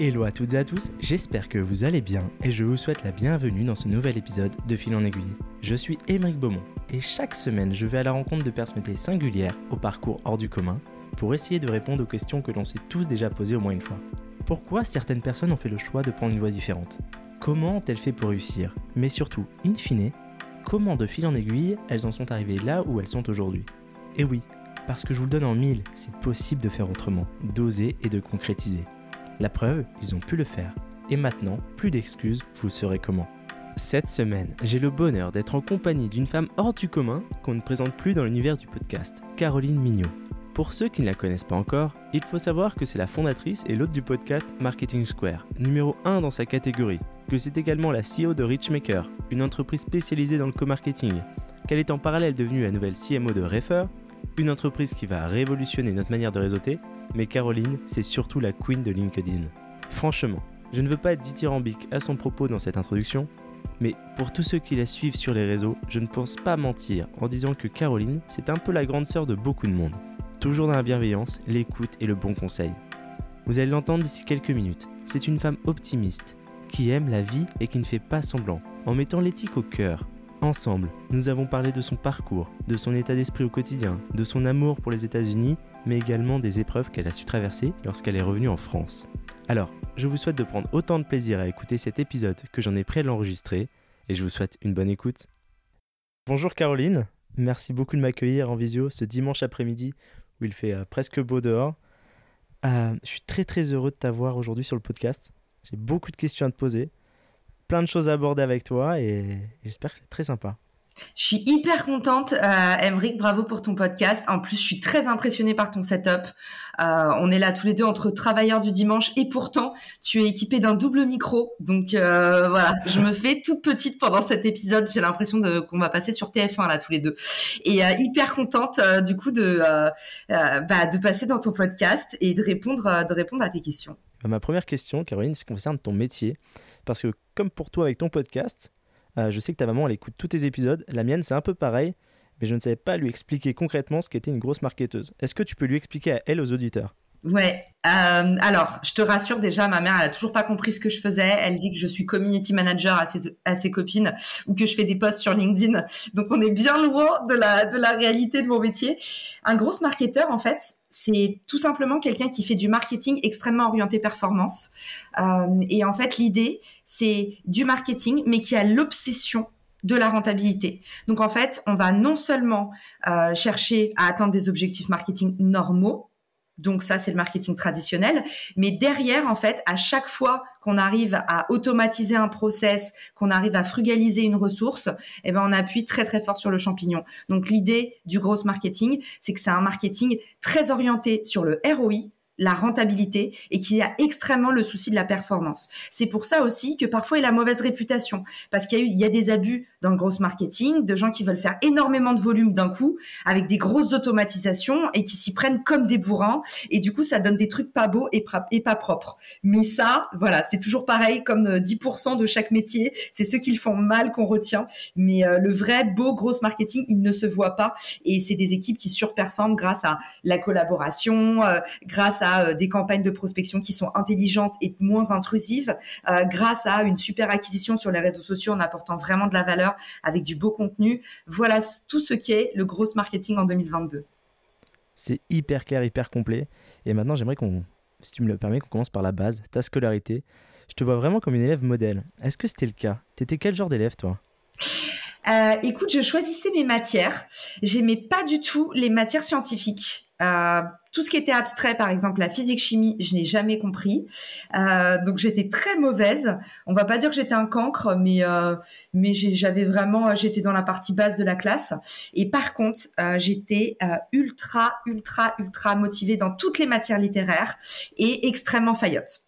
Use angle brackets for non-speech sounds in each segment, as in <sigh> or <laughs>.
Hello à toutes et à tous, j'espère que vous allez bien et je vous souhaite la bienvenue dans ce nouvel épisode de Fil en aiguille. Je suis Émeric Beaumont et chaque semaine je vais à la rencontre de personnalités singulières au parcours hors du commun pour essayer de répondre aux questions que l'on s'est tous déjà posées au moins une fois. Pourquoi certaines personnes ont fait le choix de prendre une voie différente? Comment ont-elles fait pour réussir? Mais surtout, in fine, comment de fil en aiguille elles en sont arrivées là où elles sont aujourd'hui? Et oui, parce que je vous le donne en mille, c'est possible de faire autrement, d'oser et de concrétiser. La preuve, ils ont pu le faire. Et maintenant, plus d'excuses, vous saurez comment. Cette semaine, j'ai le bonheur d'être en compagnie d'une femme hors du commun qu'on ne présente plus dans l'univers du podcast, Caroline Mignot. Pour ceux qui ne la connaissent pas encore, il faut savoir que c'est la fondatrice et l'hôte du podcast Marketing Square, numéro 1 dans sa catégorie, que c'est également la CEO de Richmaker, une entreprise spécialisée dans le co-marketing, qu'elle est en parallèle devenue la nouvelle CMO de Refer, une entreprise qui va révolutionner notre manière de réseauter, mais Caroline, c'est surtout la queen de LinkedIn. Franchement, je ne veux pas être dithyrambique à son propos dans cette introduction, mais pour tous ceux qui la suivent sur les réseaux, je ne pense pas mentir en disant que Caroline, c'est un peu la grande sœur de beaucoup de monde. Toujours dans la bienveillance, l'écoute et le bon conseil. Vous allez l'entendre d'ici quelques minutes. C'est une femme optimiste, qui aime la vie et qui ne fait pas semblant, en mettant l'éthique au cœur. Ensemble, nous avons parlé de son parcours, de son état d'esprit au quotidien, de son amour pour les États-Unis mais également des épreuves qu'elle a su traverser lorsqu'elle est revenue en France. Alors, je vous souhaite de prendre autant de plaisir à écouter cet épisode que j'en ai prêt à l'enregistrer, et je vous souhaite une bonne écoute. Bonjour Caroline, merci beaucoup de m'accueillir en visio ce dimanche après-midi où il fait euh, presque beau dehors. Euh, je suis très très heureux de t'avoir aujourd'hui sur le podcast. J'ai beaucoup de questions à te poser, plein de choses à aborder avec toi et j'espère que c'est très sympa. Je suis hyper contente, euh, bravo pour ton podcast. En plus, je suis très impressionnée par ton setup. Euh, on est là tous les deux entre travailleurs du dimanche et pourtant, tu es équipé d'un double micro. Donc euh, voilà, je me fais toute petite pendant cet épisode. J'ai l'impression qu'on va passer sur TF1 là tous les deux. Et euh, hyper contente du coup de bah, de passer dans ton podcast et de répondre de répondre à tes questions. Ma première question, Caroline, c'est concerne ton métier, parce que comme pour toi avec ton podcast euh, je sais que ta maman, elle écoute tous tes épisodes. La mienne, c'est un peu pareil, mais je ne savais pas lui expliquer concrètement ce qu'était une grosse marketeuse. Est-ce que tu peux lui expliquer à elle, aux auditeurs? Ouais. Euh, alors, je te rassure déjà, ma mère, elle a toujours pas compris ce que je faisais. Elle dit que je suis community manager à ses, à ses copines ou que je fais des posts sur LinkedIn. Donc, on est bien loin de la, de la réalité de mon métier. Un gros marketeur, en fait, c'est tout simplement quelqu'un qui fait du marketing extrêmement orienté performance. Euh, et en fait, l'idée, c'est du marketing, mais qui a l'obsession de la rentabilité. Donc en fait, on va non seulement euh, chercher à atteindre des objectifs marketing normaux, donc ça, c'est le marketing traditionnel. Mais derrière, en fait, à chaque fois qu'on arrive à automatiser un process, qu'on arrive à frugaliser une ressource, eh ben, on appuie très, très fort sur le champignon. Donc l'idée du gros marketing, c'est que c'est un marketing très orienté sur le ROI, la rentabilité et qui a extrêmement le souci de la performance. C'est pour ça aussi que parfois il a mauvaise réputation parce qu'il y y a des abus dans le gros marketing, de gens qui veulent faire énormément de volume d'un coup avec des grosses automatisations et qui s'y prennent comme des bourrins. Et du coup ça donne des trucs pas beaux et, pas propres. Mais ça, voilà, c'est toujours pareil comme 10% euh, de chaque métier, c'est ceux qui le font mal qu'on retient, mais euh, le vrai beau gros marketing, il ne se voit pas. Et c'est des équipes qui surperforment grâce à la collaboration, euh, grâce à des campagnes de prospection qui sont intelligentes et moins intrusives, grâce à une super acquisition sur les réseaux sociaux en apportant vraiment de la valeur avec du beau contenu. Voilà tout ce qu'est le gros marketing en 2022. C'est hyper clair, hyper complet. Et maintenant, j'aimerais qu'on, si tu me le permets, qu'on commence par la base, ta scolarité. Je te vois vraiment comme une élève modèle. Est-ce que c'était le cas? T'étais quel genre d'élève, toi? Euh, écoute, je choisissais mes matières. J'aimais pas du tout les matières scientifiques. Euh, tout ce qui était abstrait, par exemple la physique chimie, je n'ai jamais compris. Euh, donc j'étais très mauvaise. On va pas dire que j'étais un cancre, mais euh, mais j'avais vraiment, j'étais dans la partie basse de la classe. Et par contre, euh, j'étais euh, ultra ultra ultra motivée dans toutes les matières littéraires et extrêmement faillotte.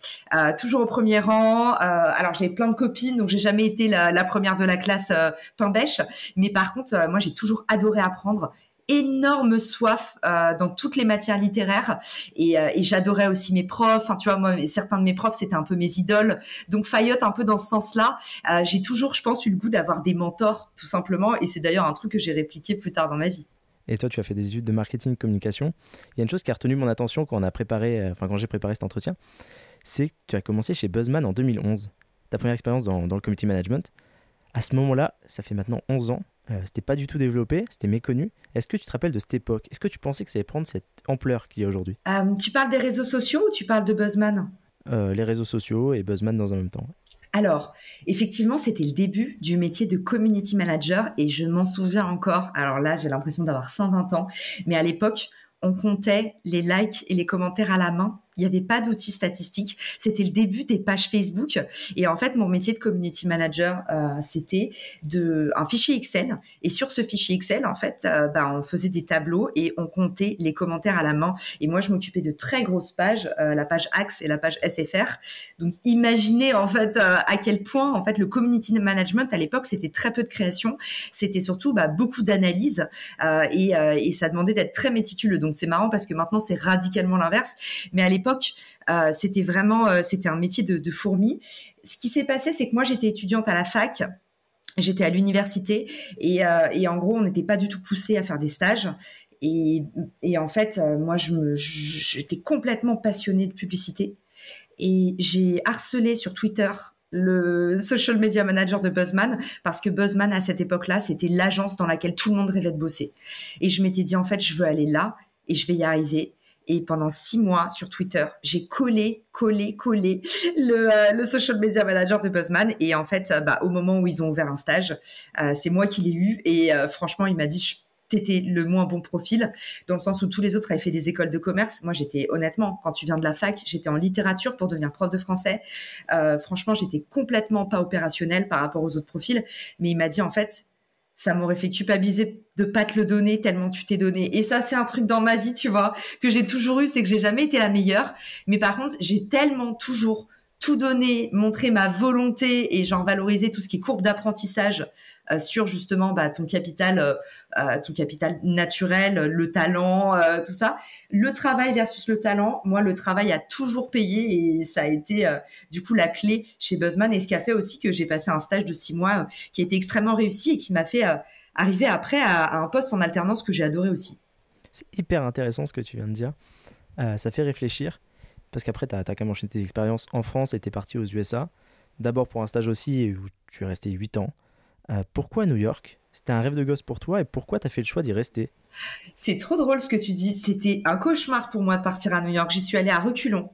Toujours au premier rang. alors j'ai plein de copines, donc j'ai jamais été la, la, première de la classe pain bêche. Mais par contre, moi j'ai toujours adoré apprendre énorme soif euh, dans toutes les matières littéraires et, euh, et j'adorais aussi mes profs. Enfin, tu vois, moi, certains de mes profs c'était un peu mes idoles. Donc Fayotte, un peu dans ce sens-là, euh, j'ai toujours, je pense, eu le goût d'avoir des mentors, tout simplement. Et c'est d'ailleurs un truc que j'ai répliqué plus tard dans ma vie. Et toi, tu as fait des études de marketing communication. Il y a une chose qui a retenu mon attention quand on a préparé, enfin quand j'ai préparé cet entretien, c'est que tu as commencé chez Buzzman en 2011. Ta première expérience dans, le community management. À ce moment-là, ça fait maintenant 11 ans, euh, c'était pas du tout développé, c'était méconnu. Est-ce que tu te rappelles de cette époque? Est-ce que tu pensais que ça allait prendre cette ampleur qu'il y a aujourd'hui? Euh, Tu parles des réseaux sociaux ou tu parles de Buzzman? Euh, Les réseaux sociaux et Buzzman dans un même temps. Alors, effectivement, c'était le début du métier de community manager et je m'en souviens encore. Alors là, j'ai l'impression d'avoir 120 ans, mais à l'époque, on comptait les likes et les commentaires à la main il n'y avait pas d'outils statistiques. C'était le début des pages Facebook. Et en fait, mon métier de community manager, euh, c'était de un fichier Excel. Et sur ce fichier Excel, en fait, euh, bah, on faisait des tableaux et on comptait les commentaires à la main. Et moi, je m'occupais de très grosses pages, euh, la page Axe et la page SFR. Donc, imaginez en fait à quel point en fait le community management à l'époque c'était très peu de création. C'était surtout bah, beaucoup d'analyse et, et ça demandait d'être très méticuleux. Donc, c'est marrant parce que maintenant c'est radicalement l'inverse. Mais à l'époque euh, c'était vraiment, euh, c'était un métier de, fourmi. Ce qui s'est passé, c'est que moi, j'étais étudiante à la fac. J'étais à l'université et, euh, en gros, on n'était pas du tout poussé à faire des stages. Et, en fait, moi, j'étais complètement passionnée de publicité. Et j'ai harcelé sur Twitter le social media manager de Buzzman parce que Buzzman à cette époque-là, c'était l'agence dans laquelle tout le monde rêvait de bosser. Et je m'étais dit en fait, je veux aller là et je vais y arriver. Et pendant six mois sur Twitter, j'ai collé, collé, collé le, euh, social media manager de Buzzman. Et en fait, euh, bah, au moment où ils ont ouvert un stage, euh, c'est moi qui l'ai eu. Et franchement, il m'a dit, t'étais le moins bon profil, dans le sens où tous les autres avaient fait des écoles de commerce. Moi, j'étais honnêtement, quand tu viens de la fac, j'étais en littérature pour devenir prof de français. franchement, j'étais complètement pas opérationnel par rapport aux autres profils. Mais il m'a dit, en fait, ça m'aurait fait culpabiliser de pas te le donner tellement tu t'es donné. Et ça, c'est un truc dans ma vie, tu vois, que j'ai toujours eu, c'est que j'ai jamais été la meilleure. Mais par contre, j'ai tellement toujours tout donné, montré ma volonté et genre valoriser tout ce qui est courbe d'apprentissage euh, sur justement bah, ton capital, euh, euh, ton capital naturel, le talent, tout ça. Le travail versus le talent, moi le travail a toujours payé et ça a été du coup la clé chez Buzzman et ce qui a fait aussi que j'ai passé un stage de six mois qui a été extrêmement réussi et qui m'a fait arriver après à, un poste en alternance que j'ai adoré aussi. C'est hyper intéressant ce que tu viens de dire. ça fait réfléchir parce qu'après, tu as, as, quand même enchaîné tes expériences en France et tu es parti aux USA. D'abord pour un stage aussi où tu es resté 8 ans. Euh, pourquoi New York? C'était un rêve de gosse pour toi et pourquoi tu as fait le choix d'y rester? C'est trop drôle ce que tu dis. C'était un cauchemar pour moi de partir à New York. J'y suis allée à reculons.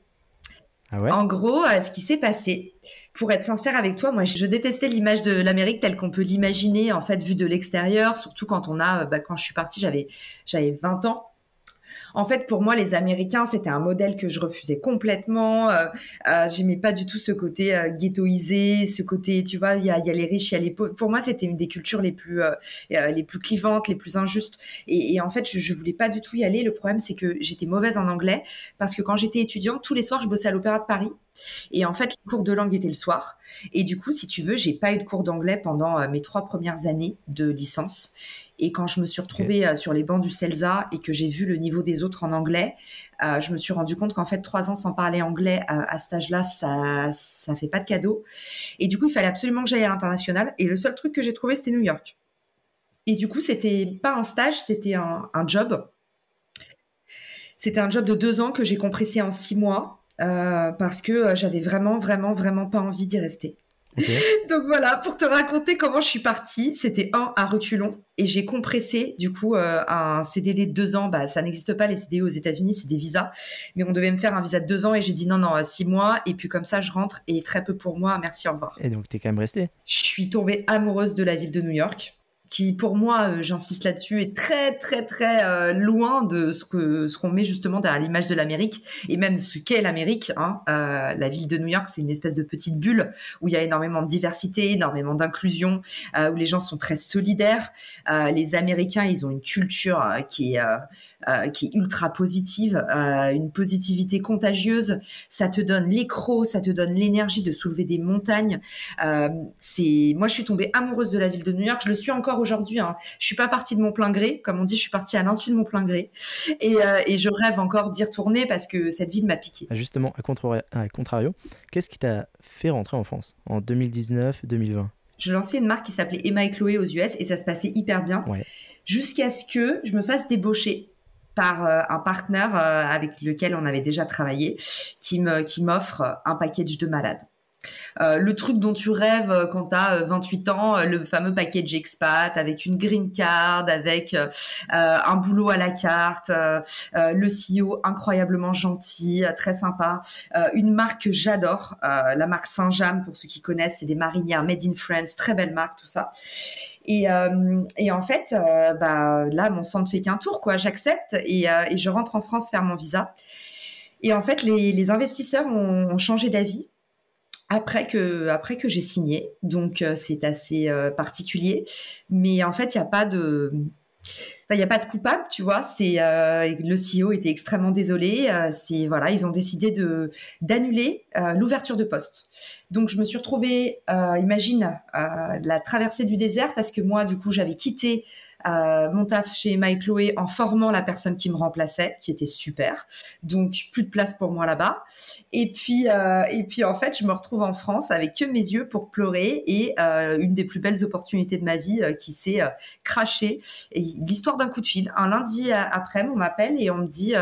Ah ouais? En gros, euh, ce qui s'est passé, pour être sincère avec toi, moi, je détestais l'image de l'Amérique telle qu'on peut l'imaginer, en fait, vue de l'extérieur, surtout quand on a, euh, bah, quand je suis partie, j'avais, j'avais 20 ans. En fait, pour moi, les Américains, c'était un modèle que je refusais complètement. Euh, euh, J'aimais pas du tout ce côté euh, ghettoisé, ce côté, tu vois, il y a, les riches, il y a les pauvres. Pour moi, c'était une des cultures les plus, les plus clivantes, les plus injustes. Et, en fait, je, je voulais pas du tout y aller. Le problème, c'est que j'étais mauvaise en anglais parce que quand j'étais étudiante, tous les soirs, je bossais à l'Opéra de Paris. Et en fait, les cours de langue étaient le soir. Et du coup, si tu veux, j'ai pas eu de cours d'anglais pendant mes trois premières années de licence. Et quand je me suis retrouvée euh, sur les bancs du CELSA et que j'ai vu le niveau des autres en anglais, euh, je me suis rendu compte qu'en fait, trois ans sans parler anglais à, cet âge-là, ça ça fait pas de cadeau. Et du coup, il fallait absolument que j'aille à l'international. Et le seul truc que j'ai trouvé, c'était New York. Et du coup, c'était pas un stage, c'était un, job. C'était un job de deux ans que j'ai compressé en six mois euh, parce que j'avais vraiment, vraiment, vraiment pas envie d'y rester. <laughs> Donc voilà, pour te raconter comment je suis partie, c'était un à reculons et j'ai compressé du coup euh, un CDD de deux ans. Bah ça n'existe pas les CDD aux États-Unis, c'est des visas, mais on devait me faire un visa de deux ans et j'ai dit non non six mois et puis comme ça je rentre et très peu pour moi. Merci au revoir. Et donc t'es quand même restée? Je suis tombée amoureuse de la ville de New York qui pour moi, euh, j'insiste là-dessus, est très très très euh, loin de ce que ce qu'on met justement derrière l'image de l'Amérique et même ce qu'est l'Amérique. Hein. Euh, la ville de New York, c'est une espèce de petite bulle où il y a énormément de diversité, énormément d'inclusion, où les gens sont très solidaires. les Américains, ils ont une culture qui est euh, qui est ultra positive, euh, une positivité contagieuse. Ça te donne l'écro, ça te donne l'énergie de soulever des montagnes. Euh, c'est, moi, je suis tombée amoureuse de la ville de New York. Je le suis encore aujourd'hui. Hein. Je suis pas partie de mon plein gré, comme on dit. Je suis partie à l'insu de mon plein gré, et, et je rêve encore d'y retourner parce que cette ville m'a piqué. Ah, justement, à, contrario, qu'est-ce qui t'a fait rentrer en France en 2019-2020 Je lançais une marque qui s'appelait Emma et Chloé aux US et ça se passait hyper bien. Jusqu'à ce que je me fasse débaucher par un partenaire avec lequel on avait déjà travaillé, qui me qui m'offre un package de malade. Euh, le truc dont tu rêves euh, quand tu as 28 ans, euh, le fameux package expat avec une green card, avec un boulot à la carte, le CEO incroyablement gentil, très sympa, une marque que j'adore, la marque Saint-James pour ceux qui connaissent, c'est des marinières made in France, très belle marque, tout ça. Et, en fait, bah, là, mon sang ne fait qu'un tour, quoi. J'accepte et, je rentre en France faire mon visa. Et en fait, les, investisseurs ont changé d'avis après que, après que j'ai signé. Donc, euh, c'est assez euh, particulier. Mais en fait, il n'y a pas de. il n'y a pas de coupable, tu vois. C'est euh, le CEO était extrêmement désolé. c'est voilà, ils ont décidé de d'annuler l'ouverture de poste. Donc je me suis retrouvée, imagine, la traversée du désert parce que moi, du coup, j'avais quitté euh, mon taf chez Mike Chloé en formant la personne qui me remplaçait, qui était super. Donc plus de place pour moi là-bas. Et puis euh, et puis en fait, je me retrouve en France avec que mes yeux pour pleurer et euh, une des plus belles opportunités de ma vie qui s'est crachée. L'histoire d'un coup de fil. Un lundi après, on m'appelle et on me dit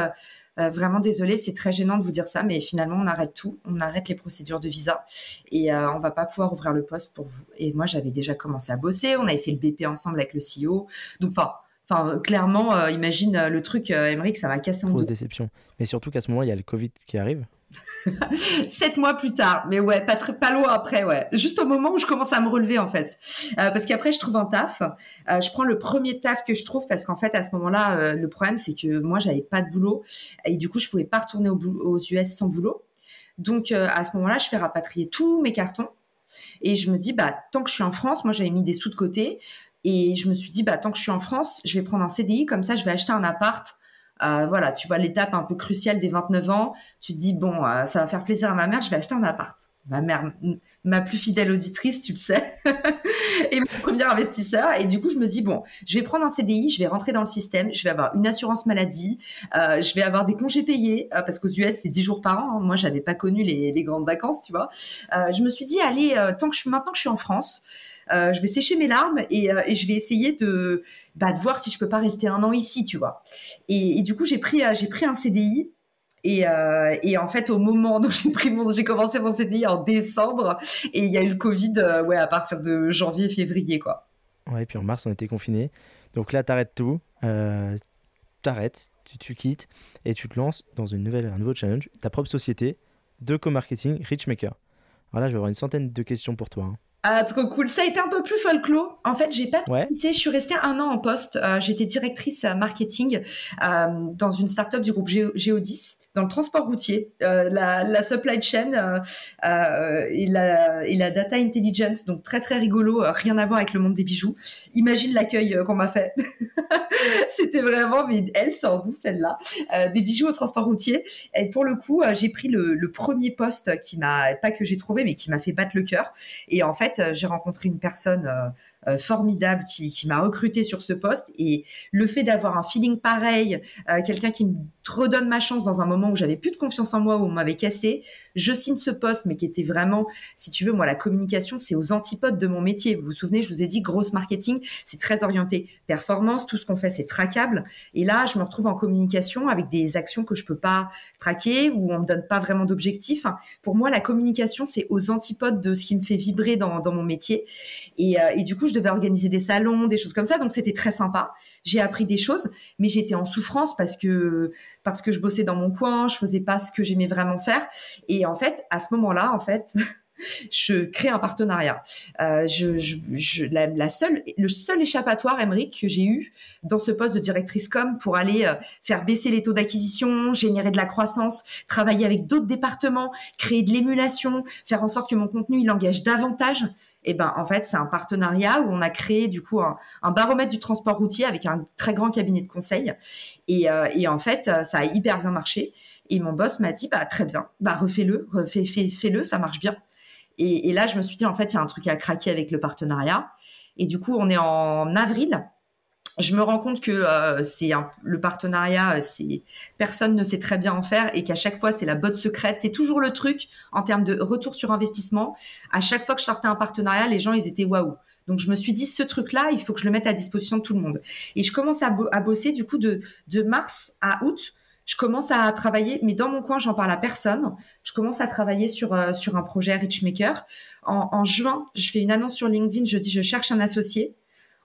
euh, vraiment désolé, c'est très gênant de vous dire ça, mais finalement, on arrête tout. On arrête les procédures de visa et euh, on va pas pouvoir ouvrir le poste pour vous. Et moi, j'avais déjà commencé à bosser. On avait fait le BP ensemble avec le CEO. Donc, enfin, Enfin, clairement, euh, imagine le truc, Émeric, ça m'a cassé en Grosse déception. Mais surtout qu'à ce moment, il y a le Covid qui arrive. <laughs> Sept mois plus tard, mais ouais, pas loin après, ouais. Juste au moment où je commence à me relever en fait, euh, parce qu'après je trouve un taf. Euh, je prends le premier taf que je trouve parce qu'en fait à ce moment-là, euh, le problème c'est que moi j'avais pas de boulot et du coup je pouvais pas retourner aux US sans boulot. Donc à ce moment-là, je fais rapatrier tous mes cartons et je me dis bah tant que je suis en France, moi j'avais mis des sous de côté et je me suis dit bah tant que je suis en France, je vais prendre un CDI comme ça, je vais acheter un appart euh, voilà, tu vois l'étape un peu cruciale des 29 ans. Tu te dis bon, euh, ça va faire plaisir à ma mère, je vais acheter un appart. Ma mère, ma plus fidèle auditrice, tu le sais, <laughs> et mon premier investisseur. Et du coup, je me dis bon, je vais prendre un CDI, je vais rentrer dans le système, je vais avoir une assurance maladie, euh, je vais avoir des congés payés parce qu'aux US c'est 10 jours par an. Hein. Moi, j'avais pas connu les, les, grandes vacances, tu vois. je me suis dit allez, tant que je maintenant que je suis en France. Euh, je vais sécher mes larmes et, euh, je vais essayer de, bah, de voir si je peux pas rester un an ici, tu vois. Et, du coup, j'ai pris, euh, un CDI. Et, en fait, au moment <laughs> où j'ai commencé mon CDI en décembre, et il y a eu le Covid, ouais, à partir de janvier, février, quoi. Ouais, et puis en mars, on était confinés. Donc là, t'arrêtes tout, t'arrêtes, tu, tu quittes, et tu te lances dans une nouvelle, un nouveau challenge, ta propre société de co-marketing Richmaker. Alors là, je vais avoir une centaine de questions pour toi. Hein. Ah, trop cool. Ça a été un peu plus folklore. En fait, j'ai pas ouais. Je suis restée un an en poste. Euh, j'étais directrice euh, marketing euh, dans une startup du groupe Géodis dans le transport routier, la, la, supply chain et, la, et la data intelligence. Donc très très rigolo, rien à voir avec le monde des bijoux. Imagine l'accueil qu'on m'a fait. <laughs> C'était vraiment, mais elle sort d'où celle-là? Des bijoux au transport routier. Et pour le coup, j'ai pris le, le premier poste qui m'a, pas que j'ai trouvé, mais qui m'a fait battre le cœur. Et en fait euh, j'ai rencontré une personne euh, formidable qui, m'a recruté sur ce poste. Et le fait d'avoir un feeling pareil, euh, quelqu'un qui me redonne ma chance dans un moment où j'avais plus de confiance en moi, où on m'avait cassé, je signe ce poste, mais qui était vraiment, si tu veux, moi, la communication, c'est aux antipodes de mon métier. Vous vous souvenez, je vous ai dit, grosse marketing, c'est très orienté performance, tout ce qu'on fait, c'est traquable. Et là, je me retrouve en communication avec des actions que je peux pas traquer, où on me donne pas vraiment d'objectifs. Pour moi, la communication, c'est aux antipodes de ce qui me fait vibrer dans, mon métier. Et, euh, et du coup, je devais organiser des salons, des choses comme ça. Donc c'était très sympa. J'ai appris des choses, mais j'étais en souffrance parce que parce que je bossais dans mon coin, je faisais pas ce que j'aimais vraiment faire. Et en fait, à ce moment-là, en fait. <laughs> je crée un partenariat. Euh, je, la, seule, le seul échappatoire, Emmerich, que j'ai eu dans ce poste de directrice com pour aller euh, faire baisser les taux d'acquisition, générer de la croissance, travailler avec d'autres départements, créer de l'émulation, faire en sorte que mon contenu il engage davantage, et eh ben en fait c'est un partenariat où on a créé du coup un, baromètre du transport routier avec un très grand cabinet de conseil. Et, euh, en fait ça a hyper bien marché. Et mon boss m'a dit bah très bien. Bah refais-le refais fais-le ça marche bien et, là je me suis dit en fait il y a un truc à craquer avec le partenariat et du coup on est en avril je me rends compte que euh, c'est le partenariat, euh, c'est personne ne sait très bien en faire et qu'à chaque fois c'est la botte secrète. C'est toujours le truc en termes de retour sur investissement. À chaque fois que je sortais un partenariat, les gens ils étaient waouh. Donc je me suis dit, ce truc-là, il faut que je le mette à disposition de tout le monde. Et je commence à, bosser du coup de mars à août. Je commence à travailler, mais dans mon coin, j'en parle à personne. Je commence à travailler sur, euh, sur un projet Richmaker. En, en juin, je fais une annonce sur LinkedIn. Je dis, je cherche un associé.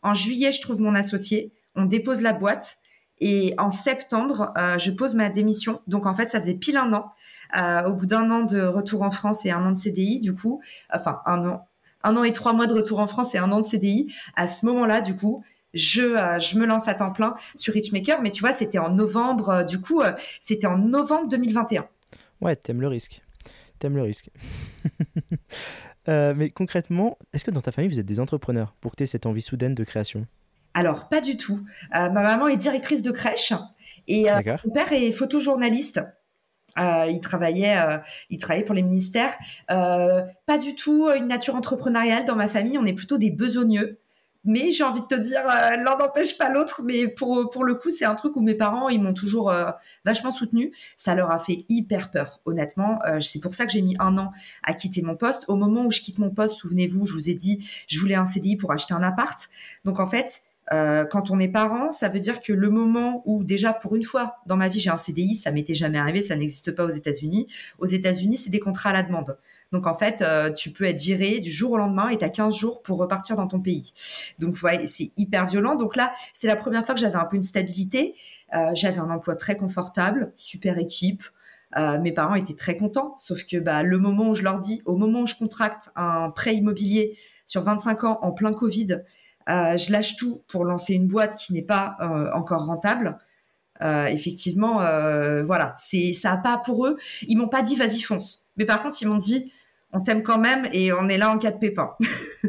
En juillet, je trouve mon associé. On dépose la boîte. Et en septembre, euh, je pose ma démission. Donc en fait, ça faisait pile un an. Euh, au bout d'un an de retour en France et un an de CDI, du coup, enfin un an, un an et trois mois de retour en France et un an de CDI. À ce moment-là, du coup, je, euh, je me lance à temps plein sur Richmaker. Mais tu vois, c'était en novembre. du coup, c'était en novembre 2021. Ouais, t'aimes le risque. T'aimes le risque. <laughs> mais concrètement, est-ce que dans ta famille, vous êtes des entrepreneurs pour que tu aies cette envie soudaine de création? Alors, pas du tout. Euh, ma maman est directrice de crèche et euh, mon père est photojournaliste. Euh, il travaillait, il travaillait pour les ministères. pas du tout une nature entrepreneuriale dans ma famille. On est plutôt des besogneux. Mais j'ai envie de te dire, l'un n'empêche pas l'autre. Mais pour, pour le coup, c'est un truc où mes parents, ils m'ont toujours vachement soutenu. Ça leur a fait hyper peur, honnêtement. c'est pour ça que j'ai mis un an à quitter mon poste. Au moment où je quitte mon poste, souvenez-vous, je vous ai dit, je voulais un CDI pour acheter un appart. Donc en fait, euh, quand on est parent, ça veut dire que le moment où déjà pour une fois dans ma vie j'ai un CDI, ça m'était jamais arrivé, ça n'existe pas aux États-Unis. Aux États-Unis, c'est des contrats à la demande. Donc en fait, euh, tu peux être viré du jour au lendemain et tu as 15 jours pour repartir dans ton pays. Donc voilà, c'est hyper violent. Donc là, c'est la première fois que j'avais un peu une stabilité. Euh, j'avais un emploi très confortable, super équipe. mes parents étaient très contents, sauf que bah, le moment où je leur dis, au moment où je contracte un prêt immobilier sur 25 ans en plein Covid, euh, je lâche tout pour lancer une boîte qui n'est pas euh, encore rentable. Euh, effectivement, voilà, c'est ça a pas pour eux. Ils m'ont pas dit vas-y fonce, mais par contre ils m'ont dit on t'aime quand même et on est là en cas de pépin. <laughs>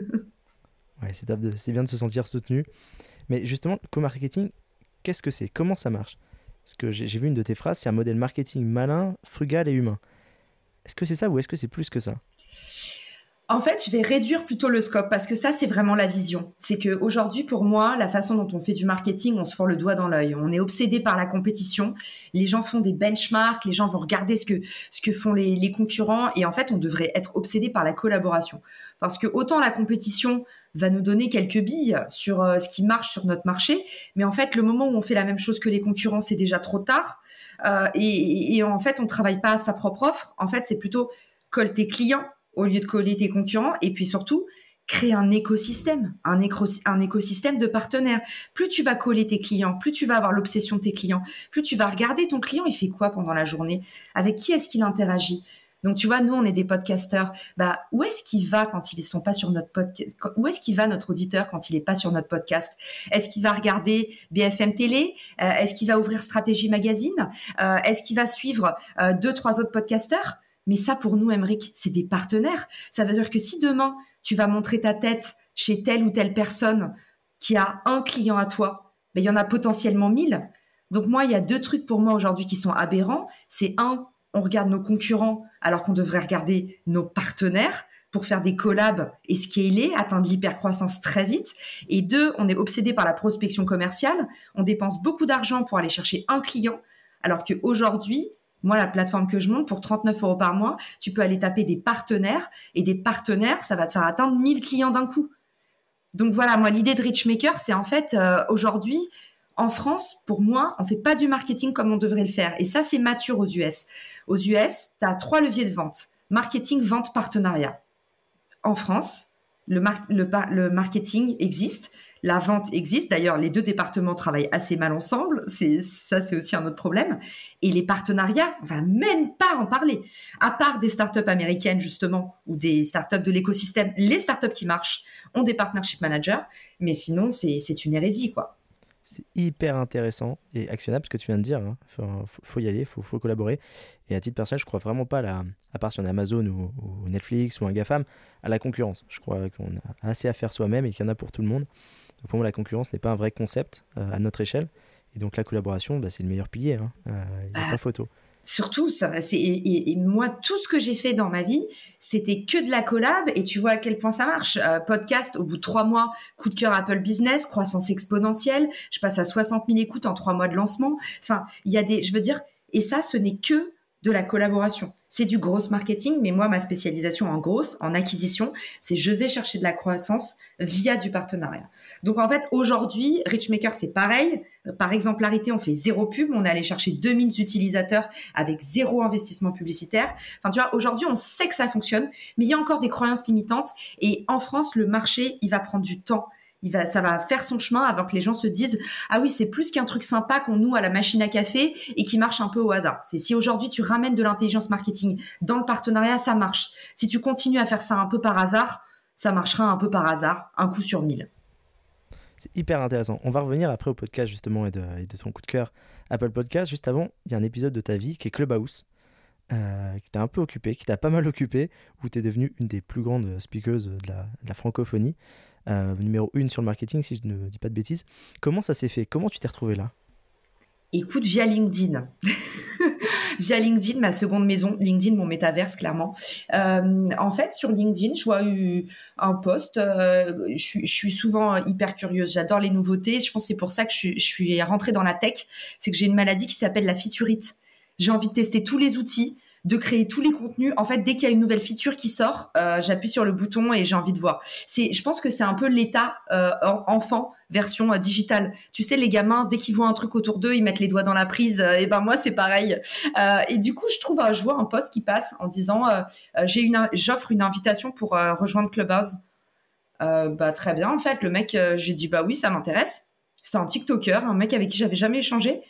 ouais, c'est bien de se sentir soutenu. Mais justement, co-marketing, qu'est-ce que c'est? Comment ça marche? Parce que j'ai vu une de tes phrases, c'est un modèle marketing malin, frugal et humain. Est-ce que c'est ça ou est-ce que c'est plus que ça? En fait, je vais réduire plutôt le scope parce que ça, c'est vraiment la vision. C'est que aujourd'hui, pour moi, la façon dont on fait du marketing, on se fend le doigt dans l'œil. On est obsédé par la compétition. Les gens font des benchmarks, les gens vont regarder ce que ce que font les, les concurrents, et en fait, on devrait être obsédé par la collaboration. Parce que autant la compétition va nous donner quelques billes sur euh, ce qui marche sur notre marché, mais en fait, le moment où on fait la même chose que les concurrents, c'est déjà trop tard. Euh, et, et en fait, on travaille pas à sa propre offre. En fait, c'est plutôt colle tes clients au lieu de coller tes concurrents. Et puis surtout, créer un écosystème, un, écosystème de partenaires. Plus tu vas coller tes clients, plus tu vas avoir l'obsession de tes clients, plus tu vas regarder ton client, il fait quoi pendant la journée, avec qui est-ce qu'il interagit? Donc tu vois, nous on est des podcasteurs. Bah où est-ce qu'il va quand ils ne sont pas sur notre podcast Où est-ce qu'il va notre auditeur quand il n'est pas sur notre podcast? Est-ce qu'il va regarder BFM Télé? Euh, Est-ce qu'il va ouvrir Stratégie Magazine? Euh, Est-ce qu'il va suivre euh, deux trois autres podcasteurs? Mais ça, pour nous, Emric, c'est des partenaires. Ça veut dire que si demain, tu vas montrer ta tête chez telle ou telle personne qui a un client à toi, ben, il y en a potentiellement mille. Donc moi, il y a deux trucs pour moi aujourd'hui qui sont aberrants. C'est un, on regarde nos concurrents alors qu'on devrait regarder nos partenaires pour faire des collabs et scaler, atteindre l'hypercroissance très vite. Et deux, on est obsédé par la prospection commerciale. On dépense beaucoup d'argent pour aller chercher un client, alors qu'aujourd'hui, moi, la plateforme que je monte, pour 39 euros par mois, tu peux aller taper des partenaires et des partenaires, ça va te faire atteindre 1000 clients d'un coup. Donc voilà, moi, l'idée de Richmaker, c'est en fait, euh, aujourd'hui, en France, pour moi, on fait pas du marketing comme on devrait le faire. Et ça, c'est mature aux US. Aux US, tu as trois leviers de vente. Marketing, vente, partenariat. En France, le marketing existe, la vente existe. D'ailleurs, les deux départements travaillent assez mal ensemble. C'est ça, c'est aussi un autre problème. Et les partenariats, on va même pas en parler. À part des startups américaines justement ou des startups de l'écosystème, les startups qui marchent ont des partnership managers. Mais sinon, c'est une hérésie, quoi. C'est hyper intéressant et actionnable ce que tu viens de dire. Hein. faut, y aller, il faut, collaborer. Et à titre personnel, je crois vraiment pas, à, à part si on est Amazon ou, ou, Netflix ou un GAFAM, à la concurrence. Je crois qu'on a assez à faire soi-même et qu'il y en a pour tout le monde pour moi, la concurrence n'est pas un vrai concept euh, à notre échelle. Et donc la collaboration, bah, c'est le meilleur pilier. Hein. Euh, il n'y a pas bah, photo. Surtout, ça, c'est, et, moi, tout ce que j'ai fait dans ma vie, c'était que de la collab. Et tu vois à quel point ça marche. Euh, podcast, au bout de trois mois, coup de cœur Apple Business, croissance exponentielle. Je passe à 60 000 écoutes en trois mois de lancement. Enfin, il y a des, je veux dire, et ça, ce n'est que de la collaboration. C'est du gross marketing, mais moi, ma spécialisation en grosse, en acquisition, c'est je vais chercher de la croissance via du partenariat. Donc en fait, aujourd'hui, Richmaker, c'est pareil. Par exemplarité, on fait zéro pub, on est allé chercher 2000 utilisateurs avec zéro investissement publicitaire. Enfin, tu vois, aujourd'hui, on sait que ça fonctionne, mais il y a encore des croyances limitantes. Et en France, le marché, il va prendre du temps ça va faire son chemin avant que les gens se disent ah oui c'est plus qu'un truc sympa qu'on noue à la machine à café et qui marche un peu au hasard. C'est si aujourd'hui tu ramènes de l'intelligence marketing dans le partenariat, ça marche. Si tu continues à faire ça un peu par hasard, ça marchera un peu par hasard, un coup sur mille. C'est hyper intéressant. On va revenir après au podcast justement et de, ton coup de cœur Apple Podcast. Juste avant, il y a un épisode de ta vie qui est Clubhouse. Euh, qui t'a un peu occupé, qui t'a pas mal occupé, où tu es devenue une des plus grandes speakers de la francophonie. Euh, numéro 1 sur le marketing, si je ne dis pas de bêtises. Comment ça s'est fait? Comment tu t'es retrouvé là? Écoute, via LinkedIn. <laughs> via LinkedIn, ma seconde maison, LinkedIn, mon métaverse, clairement. Euh, en fait, sur LinkedIn, je vois un post. Euh, je, suis souvent hyper curieuse. J'adore les nouveautés. Je pense que c'est pour ça que je, je suis rentrée dans la tech. C'est que j'ai une maladie qui s'appelle la fiturite. J'ai envie de tester tous les outils de créer tous les contenus. En fait, dès qu'il y a une nouvelle feature qui sort, euh, j'appuie sur le bouton et j'ai envie de voir. C'est, je pense que c'est un peu l'état euh, enfant version euh, digitale. Tu sais, les gamins, dès qu'ils voient un truc autour d'eux, ils mettent les doigts dans la prise. et ben moi, c'est pareil. et du coup, je trouve, je vois un post qui passe en disant, j'ai une, j'offre une invitation pour rejoindre Clubhouse. bah très bien, en fait, le mec, j'ai dit bah oui, ça m'intéresse. C'était un TikToker, un mec avec qui j'avais jamais échangé.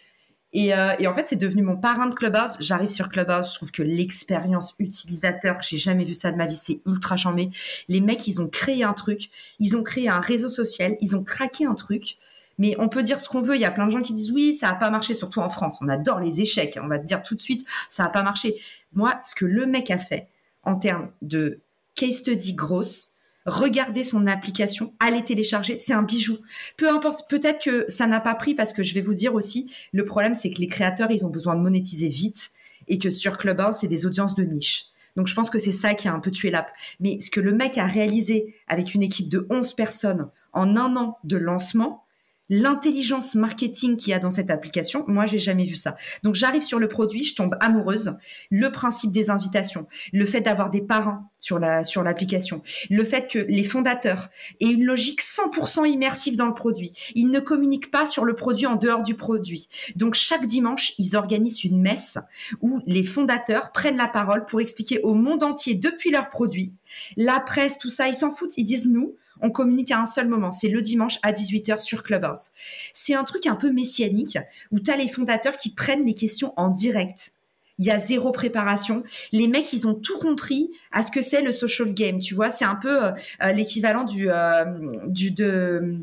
Euh, et, en fait, c'est devenu mon parrain de Clubhouse. J'arrive sur Clubhouse, je trouve que l'expérience utilisateur, j'ai jamais vu ça de ma vie, c'est ultra chambé. Les mecs, ils ont créé un truc, ils ont créé un réseau social, ils ont craqué un truc. Mais on peut dire ce qu'on veut. Il y a plein de gens qui disent oui, ça n'a pas marché, surtout en France. On adore les échecs. On va te dire tout de suite, ça n'a pas marché. Moi, ce que le mec a fait en termes de case study grosse, regardez son application, allez télécharger, c'est un bijou. Peu importe, peut-être que ça n'a pas pris parce que je vais vous dire aussi, le problème c'est que les créateurs, ils ont besoin de monétiser vite et que sur Clubhouse, c'est des audiences de niche. Donc je pense que c'est ça qui a un peu tué l'app. Mais ce que le mec a réalisé avec une équipe de 11 personnes en un an de lancement, l'intelligence marketing qu'il y a dans cette application, moi j'ai jamais vu ça. Donc j'arrive sur le produit, je tombe amoureuse. Le principe des invitations, le fait d'avoir des parents sur la sur l'application, le fait que les fondateurs aient une logique 100% immersive dans le produit. Ils ne communiquent pas sur le produit en dehors du produit. Donc chaque dimanche, ils organisent une messe où les fondateurs prennent la parole pour expliquer au monde entier depuis leur produit, la presse, tout ça, ils s'en foutent, ils disent nous on communique à un seul moment, c'est le dimanche à 18h sur Clubhouse. C'est un truc un peu messianique où tu as les fondateurs qui prennent les questions en direct. Il y a zéro préparation. Les mecs, ils ont tout compris à ce que c'est le social game. Tu vois, c'est un peu euh, euh, l'équivalent du, euh, du de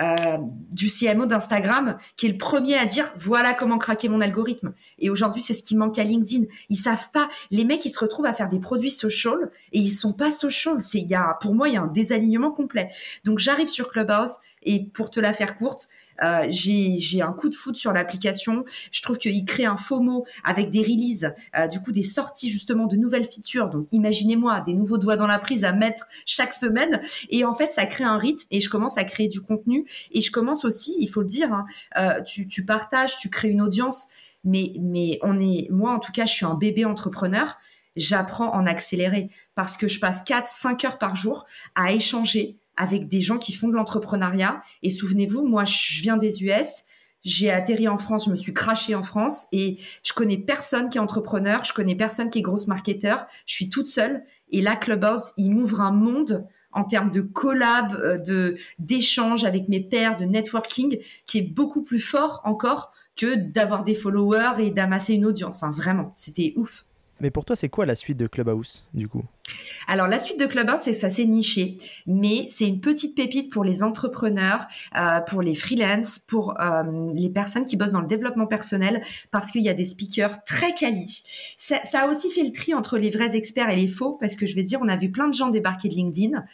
euh, du CMO d'Instagram qui est le premier à dire voilà comment craquer mon algorithme. Et aujourd'hui, c'est ce qui manque à LinkedIn. Ils savent pas. Les mecs, ils se retrouvent à faire des produits social et ils sont pas social. C'est il y a, pour moi, il y a un désalignement complet. Donc j'arrive sur Clubhouse et pour te la faire courte, euh, j'ai un coup de foot sur l'application. Je trouve qu'il crée un FOMO avec des releases, euh, du coup des sorties justement de nouvelles features. Donc imaginez-moi des nouveaux doigts dans la prise à mettre chaque semaine. Et en fait, ça crée un rythme et je commence à créer du contenu. Et je commence aussi, il faut le dire, hein, euh, tu, tu partages, tu crées une audience. Mais, mais on est, moi en tout cas, je suis un bébé entrepreneur j'apprends en accéléré parce que je passe 4, 5 heures par jour à échanger avec des gens qui font de l'entrepreneuriat. Et souvenez-vous, moi, je viens des US. J'ai atterri en France, je me suis craché en France et je connais personne qui est entrepreneur, je connais personne qui est grosse marketeur, je suis toute seule. Et là, Clubhouse, il m'ouvre un monde en termes de collab, euh, de d'échange avec mes pairs, de networking, qui est beaucoup plus fort encore que d'avoir des followers et d'amasser une audience. Hein. Vraiment, c'était ouf. Mais pour toi, c'est quoi la suite de Clubhouse, du coup? Alors, la suite de Clubhouse, c'est ça, c'est niché, mais c'est une petite pépite pour les entrepreneurs, euh, pour les freelances, pour euh, les personnes qui bossent dans le développement personnel, parce qu'il y a des speakers très quali. Ça, a aussi fait le tri entre les vrais experts et les faux, parce que je vais dire, on a vu plein de gens débarquer de LinkedIn,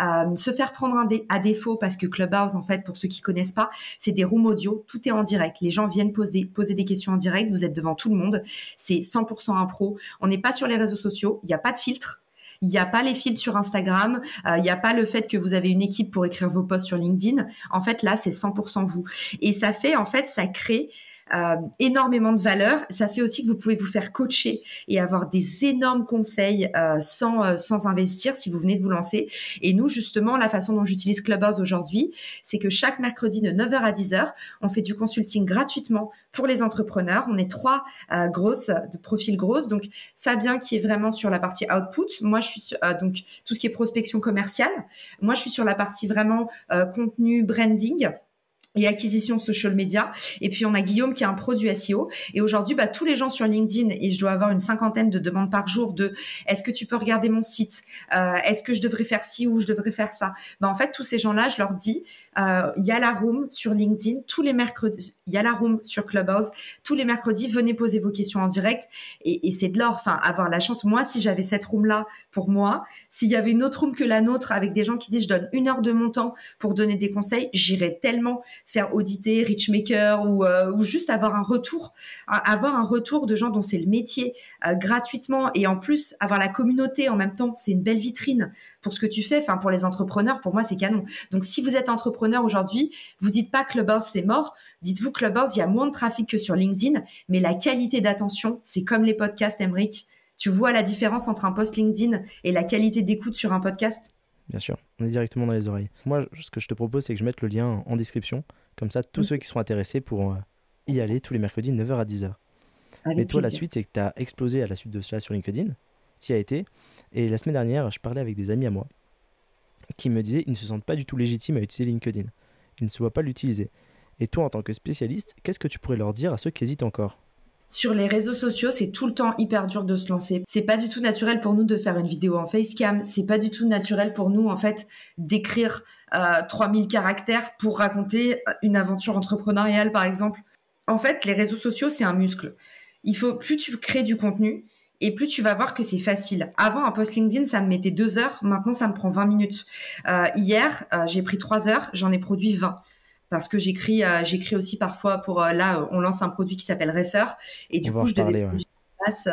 euh, se faire prendre à défaut, parce que Clubhouse, en fait, pour ceux qui connaissent pas, c'est des rooms audio, tout est en direct. Les gens viennent poser, poser des questions en direct, vous êtes devant tout le monde, c'est 100% impro. On n'est pas sur les réseaux sociaux, il n'y a pas de filtre. Il n'y a pas les filtres sur Instagram, euh, il n'y a pas le fait que vous avez une équipe pour écrire vos posts sur LinkedIn. En fait, là, c'est 100% vous. Et ça fait, en fait, ça crée euh, énormément de valeur. Ça fait aussi que vous pouvez vous faire coacher et avoir des énormes conseils euh, sans, euh, sans investir si vous venez de vous lancer. Et nous, justement, la façon dont j'utilise Clubhouse aujourd'hui, c'est que chaque mercredi de 9h à 10h, on fait du consulting gratuitement pour les entrepreneurs. On est trois grosses, de profil grosses. Donc, Fabien qui est vraiment sur la partie output. Moi, je suis sur, donc tout ce qui est prospection commerciale. Moi, je suis sur la partie vraiment contenu, branding et acquisition social media. Et puis on a Guillaume qui a un produit SEO. Et aujourd'hui, bah, tous les gens sur LinkedIn, et je dois avoir une cinquantaine de demandes par jour de est-ce que tu peux regarder mon site? Euh, Est-ce que je devrais faire ci ou je devrais faire ça? Bah, En fait, tous ces gens-là, je leur dis, il y a la room sur LinkedIn tous les mercredis. Il y a la room sur Clubhouse tous les mercredis. Venez poser vos questions en direct. Et, c'est de l'or. Enfin, avoir la chance. Moi, si j'avais cette room-là pour moi, s'il y avait une autre room que la nôtre avec des gens qui disent je donne une heure de mon temps pour donner des conseils, j'irais tellement faire auditer Richmaker ou, euh, juste avoir un retour, avoir un retour de gens dont c'est le métier euh, gratuitement et en plus avoir la communauté en même temps, c'est une belle vitrine pour ce que tu fais. Enfin, pour les entrepreneurs, pour moi, c'est canon. Donc, si vous êtes entrepreneur aujourd'hui, vous dites pas Clubhouse c'est mort. Dites-vous Clubhouse, il y a moins de trafic que sur LinkedIn, mais la qualité d'attention, c'est comme les podcasts, Emric. Tu vois la différence entre un post LinkedIn et la qualité d'écoute sur un podcast? Bien sûr, on est directement dans les oreilles. Moi, ce que je te propose, c'est que je mette le lien en description. Comme ça, tous mm. ceux qui sont intéressés pourront euh, y aller tous les mercredis, 9h à 10h. Mais toi, la suite, c'est que tu as explosé à la suite de cela sur LinkedIn. Tu y as été. Et la semaine dernière, je parlais avec des amis à moi qui me disaient qu'ils ne se sentent pas du tout légitimes à utiliser LinkedIn. Ils ne se voient pas l'utiliser. Et toi, en tant que spécialiste, qu'est-ce que tu pourrais leur dire à ceux qui hésitent encore? Sur les réseaux sociaux, c'est tout le temps hyper dur de se lancer. C'est pas du tout naturel pour nous de faire une vidéo en facecam. C'est pas du tout naturel pour nous, en fait, d'écrire euh, 3000 caractères pour raconter une aventure entrepreneuriale, par exemple. En fait, les réseaux sociaux, c'est un muscle. Il faut, plus tu crées du contenu, et plus tu vas voir que c'est facile. Avant, un post LinkedIn, ça me mettait deux heures. Maintenant, ça me prend 20 minutes. Euh, hier, euh, j'ai pris trois heures. J'en ai produit 20 parce que j'écris euh, j'écris aussi parfois pour là on lance un produit qui s'appelle Refer et du coup je devais, masse,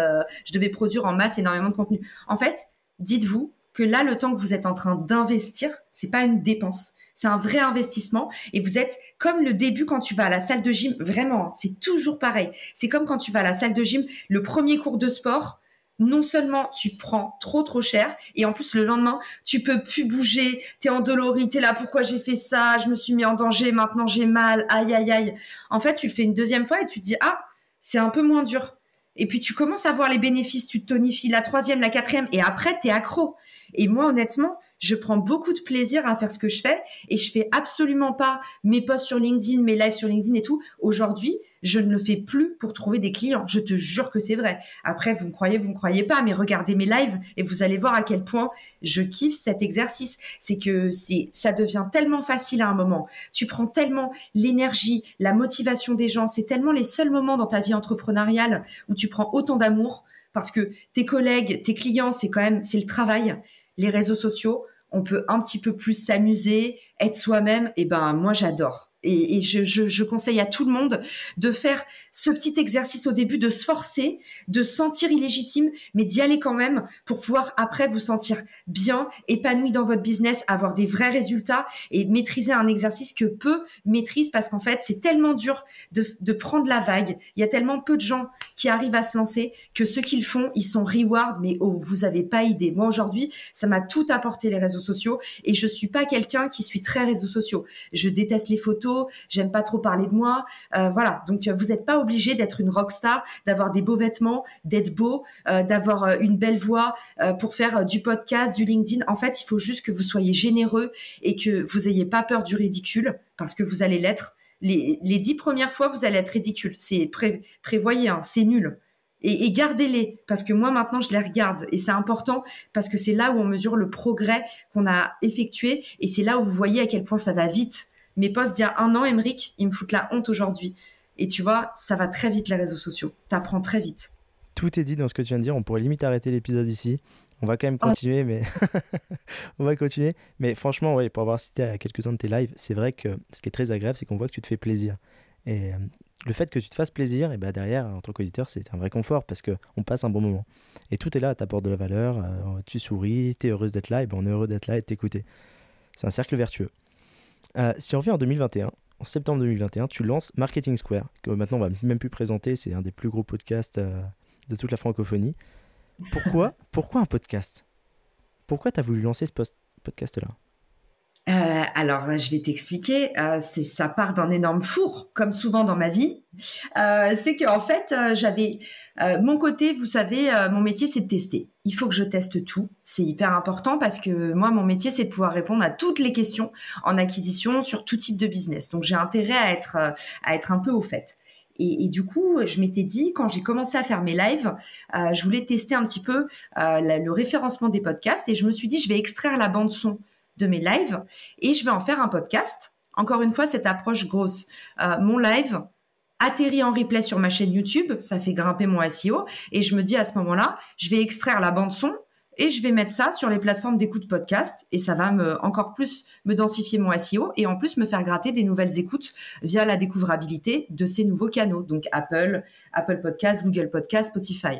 je devais produire en masse énormément de contenu. En fait, dites-vous que là le temps que vous êtes en train d'investir, c'est pas une dépense. C'est un vrai investissement et vous êtes comme le début quand tu vas à la salle de gym. Vraiment, c'est toujours pareil. C'est comme quand tu vas à la salle de gym, le premier cours de sport non seulement tu prends trop trop cher et en plus le lendemain tu peux plus bouger, t'es endolori, t'es là pourquoi j'ai fait ça, je me suis mis en danger, maintenant j'ai mal, aïe aïe aïe. En fait tu le fais une deuxième fois et tu te dis ah c'est un peu moins dur. Et puis tu commences à voir les bénéfices, tu te tonifies la troisième, la quatrième et après t'es accro. Et moi honnêtement je prends beaucoup de plaisir à faire ce que je fais et je fais absolument pas mes posts sur LinkedIn, mes lives sur LinkedIn et tout. Aujourd'hui, je ne le fais plus pour trouver des clients. Je te jure que c'est vrai. Après, vous me croyez, vous me croyez pas, mais regardez mes lives et vous allez voir à quel point je kiffe cet exercice. C'est que c'est, ça devient tellement facile à un moment. Tu prends tellement l'énergie, la motivation des gens. C'est tellement les seuls moments dans ta vie entrepreneuriale où tu prends autant d'amour parce que tes collègues, tes clients, c'est quand même, c'est le travail les réseaux sociaux, on peut un petit peu plus s'amuser, être soi-même. Et ben moi j'adore et, je, conseille à tout le monde de faire ce petit exercice au début, de se forcer, de se sentir illégitime, mais d'y aller quand même pour pouvoir après vous sentir bien, épanoui dans votre business, avoir des vrais résultats et maîtriser un exercice que peu maîtrisent parce qu'en fait c'est tellement dur de, prendre la vague. Il y a tellement peu de gens qui arrivent à se lancer que ceux qui le font, ils sont reward, mais oh, vous avez pas idée. Moi aujourd'hui, ça m'a tout apporté les réseaux sociaux et je suis pas quelqu'un qui suit très réseaux sociaux. Je déteste les photos j'aime pas trop parler de moi. Euh, voilà, donc euh, vous n'êtes pas obligé d'être une rockstar, d'avoir des beaux vêtements, d'être beau, euh, d'avoir une belle voix pour faire du podcast, du LinkedIn. En fait, il faut juste que vous soyez généreux et que vous ayez pas peur du ridicule parce que vous allez l'être. Les, dix premières fois, vous allez être ridicule. C'est prévoyez, hein, c'est nul. Et gardez-les parce que moi maintenant je les regarde et c'est important parce que c'est là où on mesure le progrès qu'on a effectué et c'est là où vous voyez à quel point ça va vite mes posts d'il y a un an, Emric, ils me foutent la honte aujourd'hui. Et tu vois, ça va très vite les réseaux sociaux. T'apprends très vite. Tout est dit dans ce que tu viens de dire. On pourrait limite arrêter l'épisode ici. On va quand même continuer, mais <laughs> on va continuer. Mais franchement, ouais, pour avoir cité à quelques-uns de tes lives, c'est vrai que ce qui est très agréable, c'est qu'on voit que tu te fais plaisir. Et euh, le fait que tu te fasses plaisir, et ben derrière, en tant qu'auditeur, c'est un vrai confort parce qu'on passe un bon moment. Et tout est là, t'apportes de la valeur, euh, tu souris, t'es heureuse d'être là, et ben on est heureux d'être là et de t'écouter. C'est un cercle vertueux. Euh, si on revient en 2021, en septembre 2021, tu lances Marketing Square, que maintenant on va même plus présenter, c'est un des plus gros podcasts euh, de toute la francophonie. Pourquoi, <laughs> pourquoi un podcast? Pourquoi tu as voulu lancer ce podcast-là? Euh, alors, je vais t'expliquer. Euh, c'est ça part d'un énorme four, comme souvent dans ma vie. Euh, c'est qu'en fait, j'avais mon côté. Vous savez, mon métier, c'est de tester. Il faut que je teste tout. C'est hyper important parce que moi, mon métier, c'est de pouvoir répondre à toutes les questions en acquisition sur tout type de business. Donc, j'ai intérêt à être à être un peu au fait. Et, et, du coup, je m'étais dit, quand j'ai commencé à faire mes lives, euh, je voulais tester un petit peu euh, le référencement des podcasts et je me suis dit, je vais extraire la bande son de mes lives et je vais en faire un podcast. Encore une fois, cette approche grosse. Euh, mon live atterrit en replay sur ma chaîne YouTube, ça fait grimper mon SEO et je me dis à ce moment-là, je vais extraire la bande son et je vais mettre ça sur les plateformes d'écoute podcast. Et ça va encore plus me densifier mon SEO et en plus me faire gratter des nouvelles écoutes via la découvrabilité de ces nouveaux canaux. Donc Apple, Apple Podcast, Google Podcast, Spotify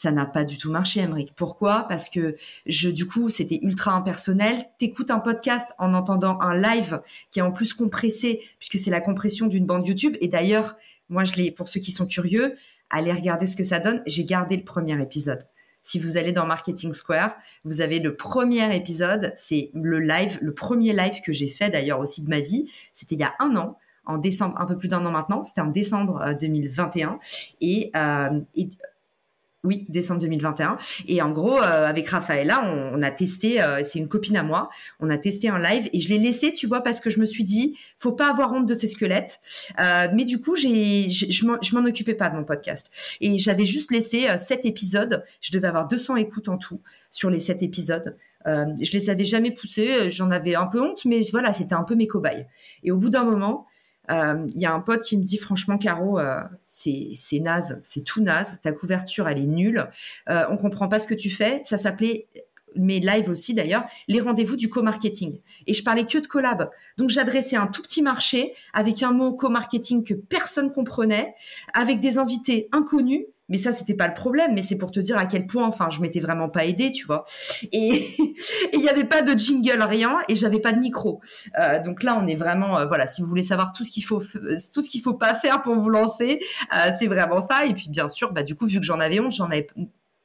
ça n'a pas du tout marché, Emric. Pourquoi? Parce que je, du coup, c'était ultra impersonnel. T'écoutes un podcast en entendant un live qui est en plus compressé, puisque c'est la compression d'une bande YouTube. Et d'ailleurs, moi, je l'ai, pour ceux qui sont curieux, allez regarder ce que ça donne. J'ai gardé le premier épisode. Si vous allez dans Marketing Square, vous avez le premier épisode. C'est le live, le premier live que j'ai fait d'ailleurs aussi de ma vie. C'était il y a un an en décembre, un peu plus d'un an maintenant, c'était en décembre 2021. Euh, et, euh, et oui, décembre 2021. Et en gros, euh, avec Raphaëla, on, a testé, euh, c'est une copine à moi, on a testé un live et je l'ai laissé, tu vois, parce que je me suis dit, faut pas avoir honte de ces squelettes. Euh, mais du coup, j'ai, je m'en occupais pas de mon podcast. Et j'avais juste laissé sept épisodes. Je devais avoir 200 écoutes en tout sur les sept épisodes. je les avais jamais poussés, j'en avais un peu honte, mais voilà, c'était un peu mes cobayes. Et au bout d'un moment, il euh, y a un pote qui me dit franchement Caro, euh, c'est naze, c'est tout naze, ta couverture elle est nulle, euh, on comprend pas ce que tu fais. Ça s'appelait mes lives aussi d'ailleurs, les rendez-vous du co-marketing. Et je parlais que de collab. Donc j'adressais un tout petit marché avec un mot co-marketing que personne comprenait, avec des invités inconnus mais ça, c'était pas le problème, mais c'est pour te dire à quel point, enfin, je m'étais vraiment pas aidée, tu vois. Et <laughs> il n'y avait pas de jingle, rien, et j'avais pas de micro. Euh, donc là, on est vraiment, euh, voilà, si vous voulez savoir tout ce qu'il faut, tout ce qu'il faut pas faire pour vous lancer, euh, c'est vraiment ça. Et puis, bien sûr, bah, du coup, vu que j'en avais honte, j'en avais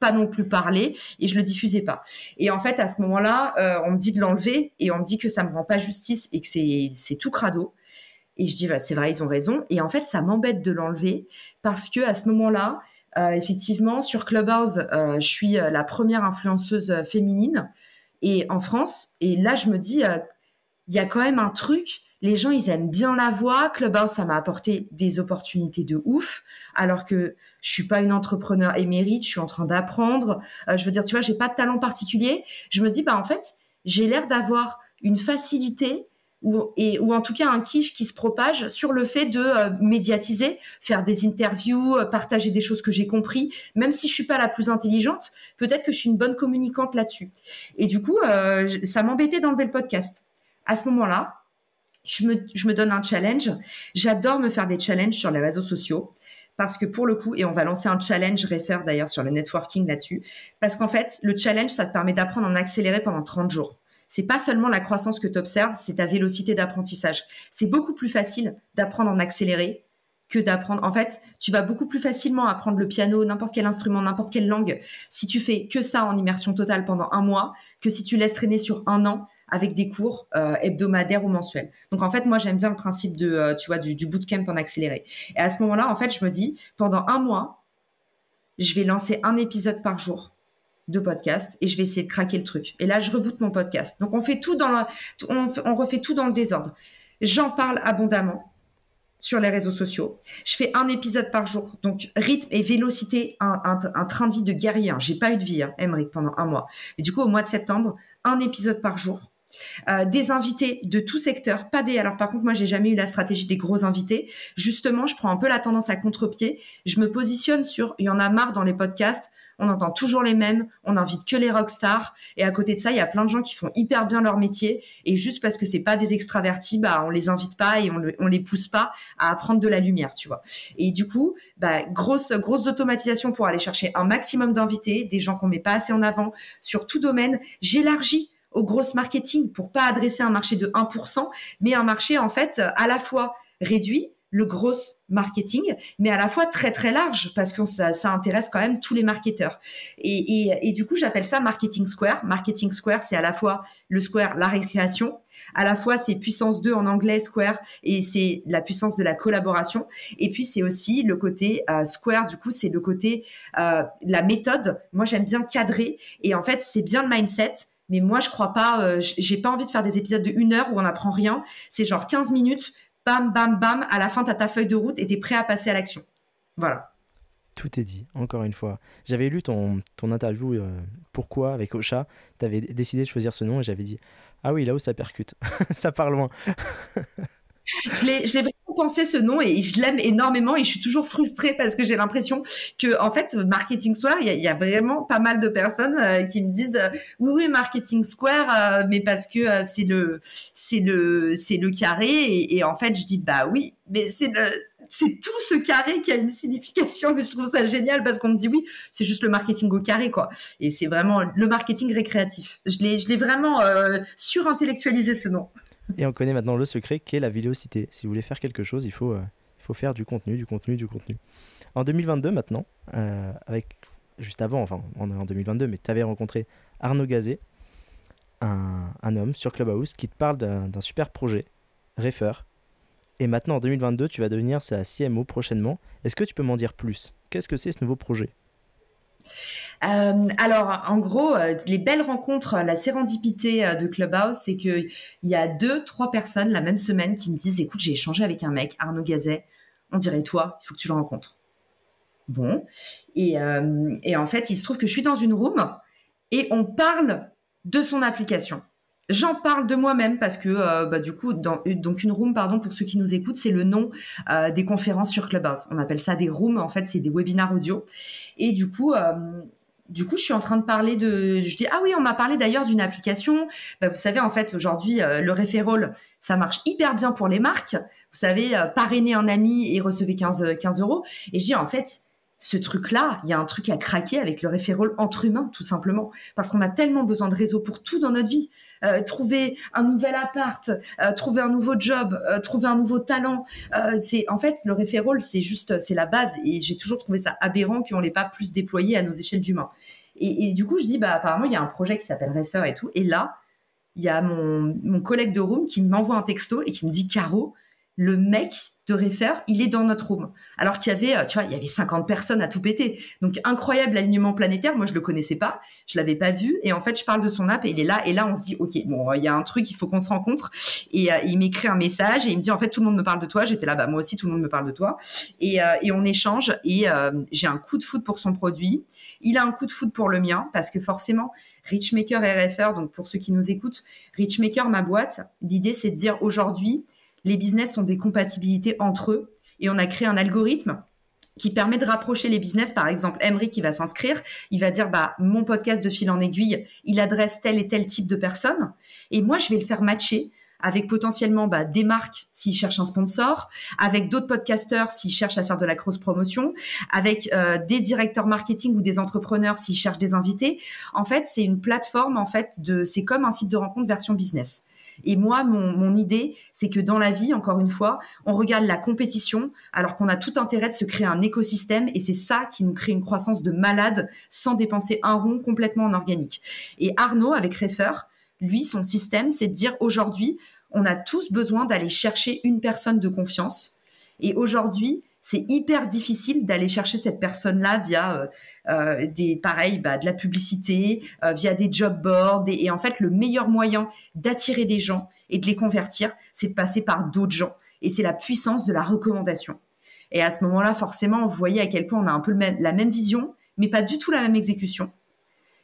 pas non plus parlé et je le diffusais pas. Et en fait, à ce moment-là, on me dit de l'enlever et on me dit que ça me rend pas justice et que c'est, tout crado. Et je dis, bah, c'est vrai, ils ont raison. Et en fait, ça m'embête de l'enlever parce que à ce moment-là, euh, effectivement, sur Clubhouse, euh, je suis euh, la première influenceuse féminine et en France. Et là, je me dis, il y a quand même un truc. Les gens, ils aiment bien la voix. Clubhouse, ça m'a apporté des opportunités de ouf. Alors que je suis pas une entrepreneur émérite, je suis en train d'apprendre. je veux dire, tu vois, j'ai pas de talent particulier. Je me dis, bah en fait, j'ai l'air d'avoir une facilité ou, en tout cas un kiff qui se propage sur le fait de euh, médiatiser, faire des interviews, euh, partager des choses que j'ai compris, même si je suis pas la plus intelligente, peut-être que je suis une bonne communicante là-dessus. Et du coup, euh, ça m'embêtait d'enlever le podcast. À ce moment-là, je me, je me donne un challenge. J'adore me faire des challenges sur les réseaux sociaux parce que pour le coup, et on va lancer un challenge, réfère d'ailleurs sur le networking là-dessus, parce qu'en fait, le challenge, ça te permet d'apprendre en accéléré pendant 30 jours c'est pas seulement la croissance que tu observes, c'est ta vélocité d'apprentissage. C'est beaucoup plus facile d'apprendre en accéléré que d'apprendre. En fait, tu vas beaucoup plus facilement apprendre le piano, n'importe quel instrument, n'importe quelle langue, si tu fais que ça en immersion totale pendant un mois, que si tu laisses traîner sur un an avec des cours euh, hebdomadaires ou mensuels. Donc en fait, moi j'aime bien le principe de, euh, tu vois, du, du bootcamp en accéléré. Et à ce moment-là, en fait, je me dis, pendant un mois, je vais lancer un épisode par jour de podcast et je vais essayer de craquer le truc. Et là, je reboote mon podcast. Donc, on fait tout dans on, refait tout dans le désordre. J'en parle abondamment sur les réseaux sociaux. Je fais un épisode par jour. Donc, rythme et vélocité, un, train de vie de guerrier. J'ai pas eu de vie, hein, pendant un mois. Et du coup, au mois de septembre, un épisode par jour. Euh, des invités de tout secteur, pas des. Alors par contre, moi, j'ai jamais eu la stratégie des gros invités. Justement, je prends un peu la tendance à contre-pied. Je me positionne sur. Il y en a marre dans les podcasts on entend toujours les mêmes, on n'invite que les rockstars. Et à côté de ça, il y a plein de gens qui font hyper bien leur métier. Et juste parce que c'est pas des extravertis, bah, on les invite pas et on, on les pousse pas à apprendre de la lumière, tu vois. Et du coup, bah, grosse, grosse automatisation pour aller chercher un maximum d'invités, des gens qu'on met pas assez en avant sur tout domaine. J'élargis au gros marketing pour pas adresser un marché de 1%, mais un marché en fait à la fois réduit, le gros marketing, mais à la fois très très large parce que ça, intéresse quand même tous les marketeurs. Et, du coup, j'appelle ça marketing square. Marketing square, c'est à la fois le square, la récréation, à la fois c'est puissance 2 en anglais square et c'est la puissance de la collaboration. Et puis c'est aussi le côté euh, square, du coup c'est le côté euh, la méthode. Moi j'aime bien cadrer et en fait c'est bien le mindset. Mais moi, je crois pas, euh, j'ai pas envie de faire des épisodes de une heure où on n'apprend rien. C'est genre 15 minutes bam, bam, bam, à la fin, tu as ta feuille de route et tu es prêt à passer à l'action. Voilà. Tout est dit, encore une fois. J'avais lu ton, ton interview euh, Pourquoi avec Ocha. Tu avais décidé de choisir ce nom et j'avais dit Ah oui, là où ça percute, <laughs> ça part loin. <laughs> je l'ai vraiment pensé ce nom et je l'aime énormément et je suis toujours frustrée parce que j'ai l'impression que en fait Marketing Square il y, a vraiment pas mal de personnes euh, qui me disent euh, oui oui Marketing Square euh, mais parce que c'est le c'est le c'est le carré et, en fait je dis bah oui mais c'est c'est tout ce carré qui a une signification mais je trouve ça génial parce qu'on me dit oui c'est juste le marketing au carré quoi. Et c'est vraiment le marketing récréatif. Je l'ai je l'ai vraiment surintellectualisé ce nom et on connaît maintenant le secret qui est la vélocité. Si vous voulez faire quelque chose, il faut, euh, faut faire du contenu, du contenu, du contenu. En 2022 maintenant, euh, avec juste avant, enfin en 2022, mais tu avais rencontré Arnaud Gazet, un, un, homme sur Clubhouse qui te parle d'un super projet, Refer. Et maintenant en 2022, tu vas devenir sa CMO prochainement. Est-ce que tu peux m'en dire plus? Qu'est-ce que c'est ce nouveau projet? Euh, alors, en gros, euh, les belles rencontres, la sérendipité euh, de Clubhouse, c'est qu'il y a deux, trois personnes la même semaine qui me disent Écoute, j'ai échangé avec un mec, Arnaud Gazet, on dirait toi, il faut que tu le rencontres. Bon. Et, en fait, il se trouve que je suis dans une room et on parle de son application. J'en parle de moi-même parce que bah, du coup, donc une room, pardon, pour ceux qui nous écoutent, c'est le nom des conférences sur Clubhouse. On appelle ça des rooms. En fait, c'est des webinaires audio. Et du coup, du coup, je suis en train de parler de. Je dis ah oui, on m'a parlé d'ailleurs d'une application. Bah, vous savez, en fait, aujourd'hui, euh, le référol, ça marche hyper bien pour les marques. Vous savez, euh, parrainer un ami et recevez 15, 15 euros. Et je dis en fait, ce truc-là, il y a un truc à craquer avec le référol entre humains, tout simplement, parce qu'on a tellement besoin de réseau pour tout dans notre vie. Euh, trouver un nouvel appart, trouver un nouveau job, trouver un nouveau talent. c'est en fait le référol, c'est juste, c'est la base. Et j'ai toujours trouvé ça aberrant qu'on l'ait pas plus déployé à nos échelles d'humains. Et, du coup, je dis, bah, apparemment, il y a un projet qui s'appelle Refer et tout. Et là, il y a mon, mon collègue de room qui m'envoie un texto et qui me dit, Caro, le mec de Refer, il est dans notre room. Alors qu'il y avait, euh, tu vois, il y avait 50 personnes à tout péter. Donc, incroyable alignement planétaire. Moi, je le connaissais pas. Je l'avais pas vu. Et en fait, je parle de son app et il est là. Et là, on se dit, OK, bon, il y a un truc, il faut qu'on se rencontre. Et euh, il m'écrit un message et il me dit, en fait, tout le monde me parle de toi. J'étais là, bah, moi aussi, tout le monde me parle de toi. Et, euh, et on échange. Et j'ai un coup de foot pour son produit. Il a un coup de foot pour le mien parce que forcément, Richmaker RFR, donc pour ceux qui nous écoutent, Richmaker, ma boîte, l'idée, c'est de dire aujourd'hui, les business ont des compatibilités entre eux et on a créé un algorithme qui permet de rapprocher les business. Par exemple, Emery qui va s'inscrire, il va dire bah mon podcast de fil en aiguille, il adresse tel et tel type de personnes et moi je vais le faire matcher avec potentiellement bah, des marques s'ils cherchent un sponsor, avec d'autres podcasteurs s'ils cherchent à faire de la cross promotion, avec euh, des directeurs marketing ou des entrepreneurs s'ils cherchent des invités. En fait, c'est une plateforme en fait c'est comme un site de rencontre version business. Et moi, mon, idée, c'est que dans la vie, encore une fois, on regarde la compétition alors qu'on a tout intérêt de se créer un écosystème et c'est ça qui nous crée une croissance de malade sans dépenser un rond complètement en organique. Et Arnaud, avec Refer, lui, son système, c'est de dire aujourd'hui, on a tous besoin d'aller chercher une personne de confiance. Et aujourd'hui, c'est hyper difficile d'aller chercher cette personne-là via euh, euh, des pareil, bah, de la publicité, euh, via des job boards. Et, en fait, le meilleur moyen d'attirer des gens et de les convertir, c'est de passer par d'autres gens. Et c'est la puissance de la recommandation. Et à ce moment-là, forcément, vous voyez à quel point on a un peu la même vision, mais pas du tout la même exécution.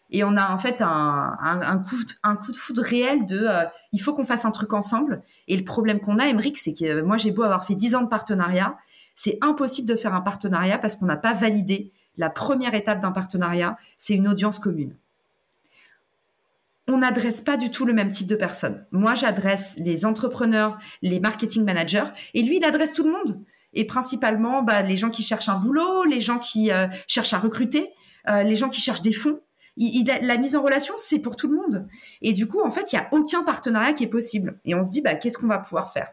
Et on a en fait un, coup, un coup de foudre réel de il faut qu'on fasse un truc ensemble. Et le problème qu'on a, Emmerich, c'est que moi, j'ai beau avoir fait 10 ans de partenariat, c'est impossible de faire un partenariat parce qu'on n'a pas validé la première étape d'un partenariat, c'est une audience commune. On n'adresse pas du tout le même type de personnes. Moi, j'adresse les entrepreneurs, les marketing managers, et lui, il adresse tout le monde. Et principalement, bah, les gens qui cherchent un boulot, les gens qui euh, cherchent à recruter, euh, les gens qui cherchent des fonds. la mise en relation, c'est pour tout le monde. Et du coup, en fait, il n'y a aucun partenariat qui est possible. Et on se dit, bah, qu'est-ce qu'on va pouvoir faire?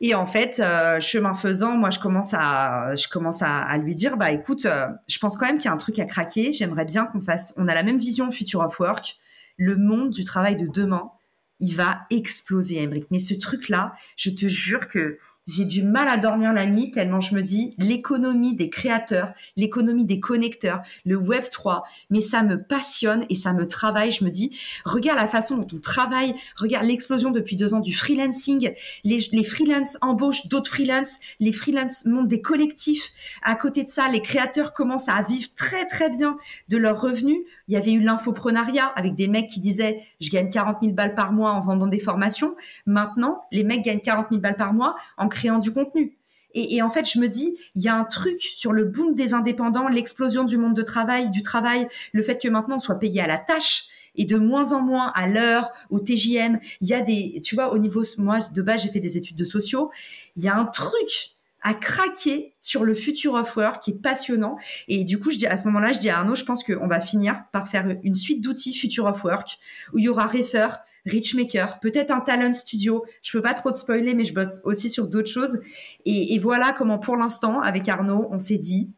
Et en fait, euh, chemin faisant, moi, je commence à, je commence à, lui dire, bah écoute, euh, je pense quand même qu'il y a un truc à craquer. J'aimerais bien qu'on fasse. On a la même vision Future of Work. Le monde du travail de demain, il va exploser, Emmerich. Mais ce truc-là, je te jure que j'ai du mal à dormir la nuit tellement je me dis l'économie des créateurs, l'économie des connecteurs, le Web 3, mais ça me passionne et ça me travaille. Je me dis, regarde la façon dont on travaille, regarde l'explosion depuis deux ans du freelancing, les, les freelances embauchent d'autres freelances, les freelances montent des collectifs. À côté de ça, les créateurs commencent à vivre très très bien de leurs revenus. Il y avait eu l'infoprenariat avec des mecs qui disaient, je gagne 40 000 balles par mois en vendant des formations. Maintenant, les mecs gagnent 40 000 balles par mois en créant du contenu. Et, en fait, je me dis, il y a un truc sur le boom des indépendants, l'explosion du monde de travail, du travail, le fait que maintenant on soit payé à la tâche et de moins en moins à l'heure, au TJM. Il y a des, tu vois, au niveau, moi, de base, j'ai fait des études de sociaux. Il y a un truc à craquer sur le futur of work qui est passionnant. Et du coup, je dis, à ce moment-là, je dis à Arnaud, je pense qu'on va finir par faire une suite d'outils future of work où il y aura Refer, Richmaker, peut-être un talent studio. Je peux pas trop te spoiler, mais je bosse aussi sur d'autres choses. Et, voilà comment, pour l'instant, avec Arnaud, on s'est dit,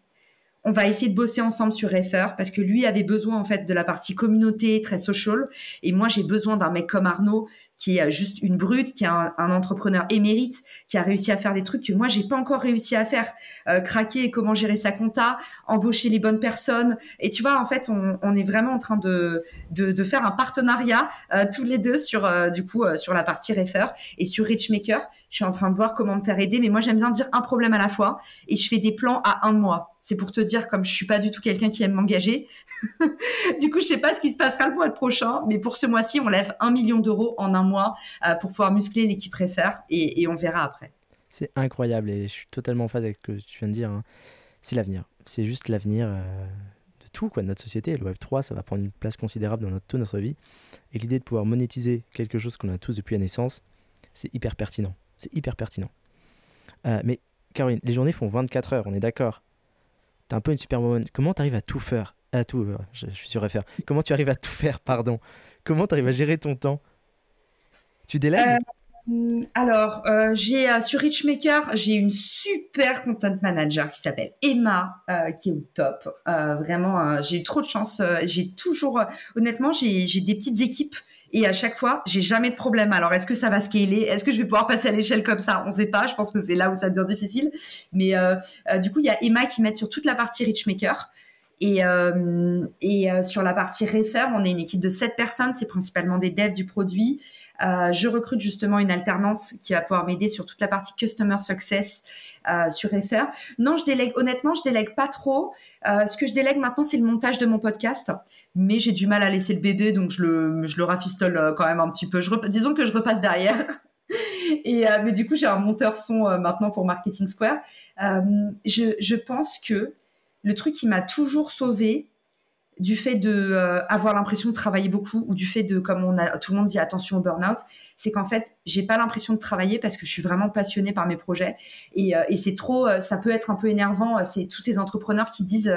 on va essayer de bosser ensemble sur Refer parce que lui avait besoin en fait de la partie communauté très social et moi j'ai besoin d'un mec comme Arnaud qui est juste une brute, qui est un, entrepreneur émérite, qui a réussi à faire des trucs que moi j'ai pas encore réussi à faire, euh, craquer comment gérer sa compta, embaucher les bonnes personnes. Et tu vois, en fait, on, est vraiment en train de, de, faire un partenariat euh, tous les deux sur euh, du coup sur la partie refer et sur Richmaker. Je suis en train de voir comment me faire aider, mais moi j'aime bien dire un problème à la fois et je fais des plans à un mois. C'est pour te dire comme je suis pas du tout quelqu'un qui aime m'engager. <laughs> du coup, je sais pas ce qui se passera le mois prochain, mais pour ce mois-ci, on lève un million d'euros en un mois euh, pour pouvoir muscler l'équipe préfère et, on verra après. C'est incroyable et je suis totalement en phase avec ce que tu viens de dire. Hein. C'est l'avenir. C'est juste l'avenir euh, de tout, quoi, de notre société. Le Web3, ça va prendre une place considérable dans toute notre vie. Et l'idée de pouvoir monétiser quelque chose qu'on a tous depuis la naissance, c'est hyper pertinent. C'est hyper pertinent. Euh, mais Caroline, les journées font 24 heures, on est d'accord. T'es un peu une superwoman. Comment tu arrives à tout faire? À tout, je, suis sur FR. Comment tu arrives à tout faire, pardon? Comment tu arrives à gérer ton temps? Tu euh, alors, euh, j'ai euh, sur Richmaker, j'ai une super content manager qui s'appelle Emma, qui est au top. vraiment, j'ai eu trop de chance. j'ai toujours, honnêtement, j'ai des petites équipes et à chaque fois, j'ai jamais de problème. Alors, est-ce que ça va scaler? Est-ce que je vais pouvoir passer à l'échelle comme ça? On ne sait pas. Je pense que c'est là où ça devient difficile. Mais du coup, il y a Emma qui m'aide sur toute la partie Richmaker. Et, et sur la partie Refer, on est une équipe de 7 personnes. C'est principalement des devs du produit. Euh, je recrute justement une alternante qui va pouvoir m'aider sur toute la partie customer success euh, sur FR. Non, je délègue. Honnêtement, je délègue pas trop. Euh, ce que je délègue maintenant, c'est le montage de mon podcast. Mais j'ai du mal à laisser le bébé, donc je le, je le rafistole quand même un petit peu. Disons que je repasse derrière. <laughs> Et, mais du coup, j'ai un monteur son maintenant pour Marketing Square. Je, je, pense que le truc qui m'a toujours sauvé, du fait de euh, avoir l'impression de travailler beaucoup ou du fait de comme on a tout le monde dit attention au burn-out, c'est qu'en fait j'ai pas l'impression de travailler parce que je suis vraiment passionnée par mes projets. Et, euh, c'est trop euh, ça peut être un peu énervant c'est tous ces entrepreneurs qui disent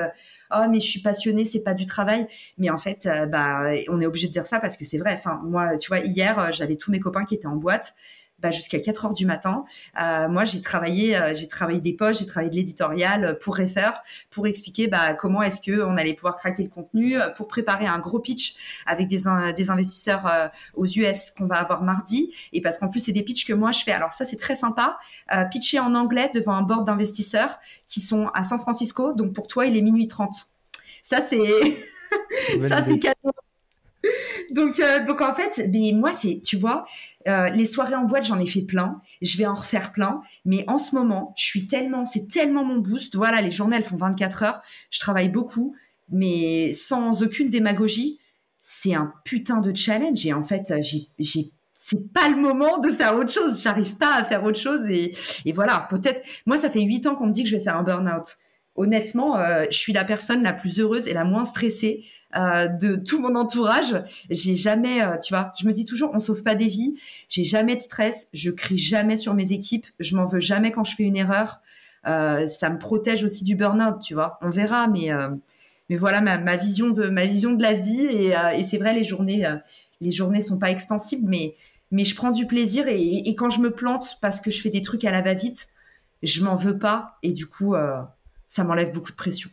oh mais je suis passionnée c'est pas du travail. Mais en fait bah on est obligé de dire ça parce que c'est vrai. Enfin moi tu vois hier j'avais tous mes copains qui étaient en boîte bah, jusqu'à 4 heures du matin. Euh, moi, j'ai travaillé, euh, j'ai travaillé des poches, j'ai travaillé de l'éditorial euh, pour Refer, pour expliquer bah, comment est-ce que on allait pouvoir craquer le contenu, pour préparer un gros pitch avec des, des investisseurs aux US qu'on va avoir mardi. Et parce qu'en plus, c'est des pitchs que moi je fais. Alors ça, c'est très sympa. pitcher en anglais devant un board d'investisseurs qui sont à San Francisco. Donc pour toi, il est minuit 30. Ça, c'est <laughs> ça, c'est cadeau donc, euh, donc en fait, moi, c'est, tu vois, euh, les soirées en boîte, j'en ai fait plein. Je vais en refaire plein. Mais en ce moment, je suis tellement, c'est tellement mon boost. Voilà, les journées, elles font 24 heures. Je travaille beaucoup, mais sans aucune démagogie. C'est un putain de challenge. Et en fait, j'ai, j'ai c'est pas le moment de faire autre chose. J'arrive pas à faire autre chose. Et, voilà, peut-être. Moi, ça fait huit ans qu'on me dit que je vais faire un burn-out. Honnêtement, euh, je suis la personne la plus heureuse et la moins stressée euh, de tout mon entourage. J'ai jamais, euh, tu vois, je me dis toujours, on sauve pas des vies. J'ai jamais de stress. Je crie jamais sur mes équipes. Je m'en veux jamais quand je fais une erreur. Euh, ça me protège aussi du burn-out, tu vois. On verra, mais mais voilà ma, vision de ma vision de la vie. Et, et c'est vrai, les journées les journées sont pas extensibles, mais mais je prends du plaisir et, quand je me plante parce que je fais des trucs à la va-vite, je m'en veux pas et du coup, ça m'enlève beaucoup de pression.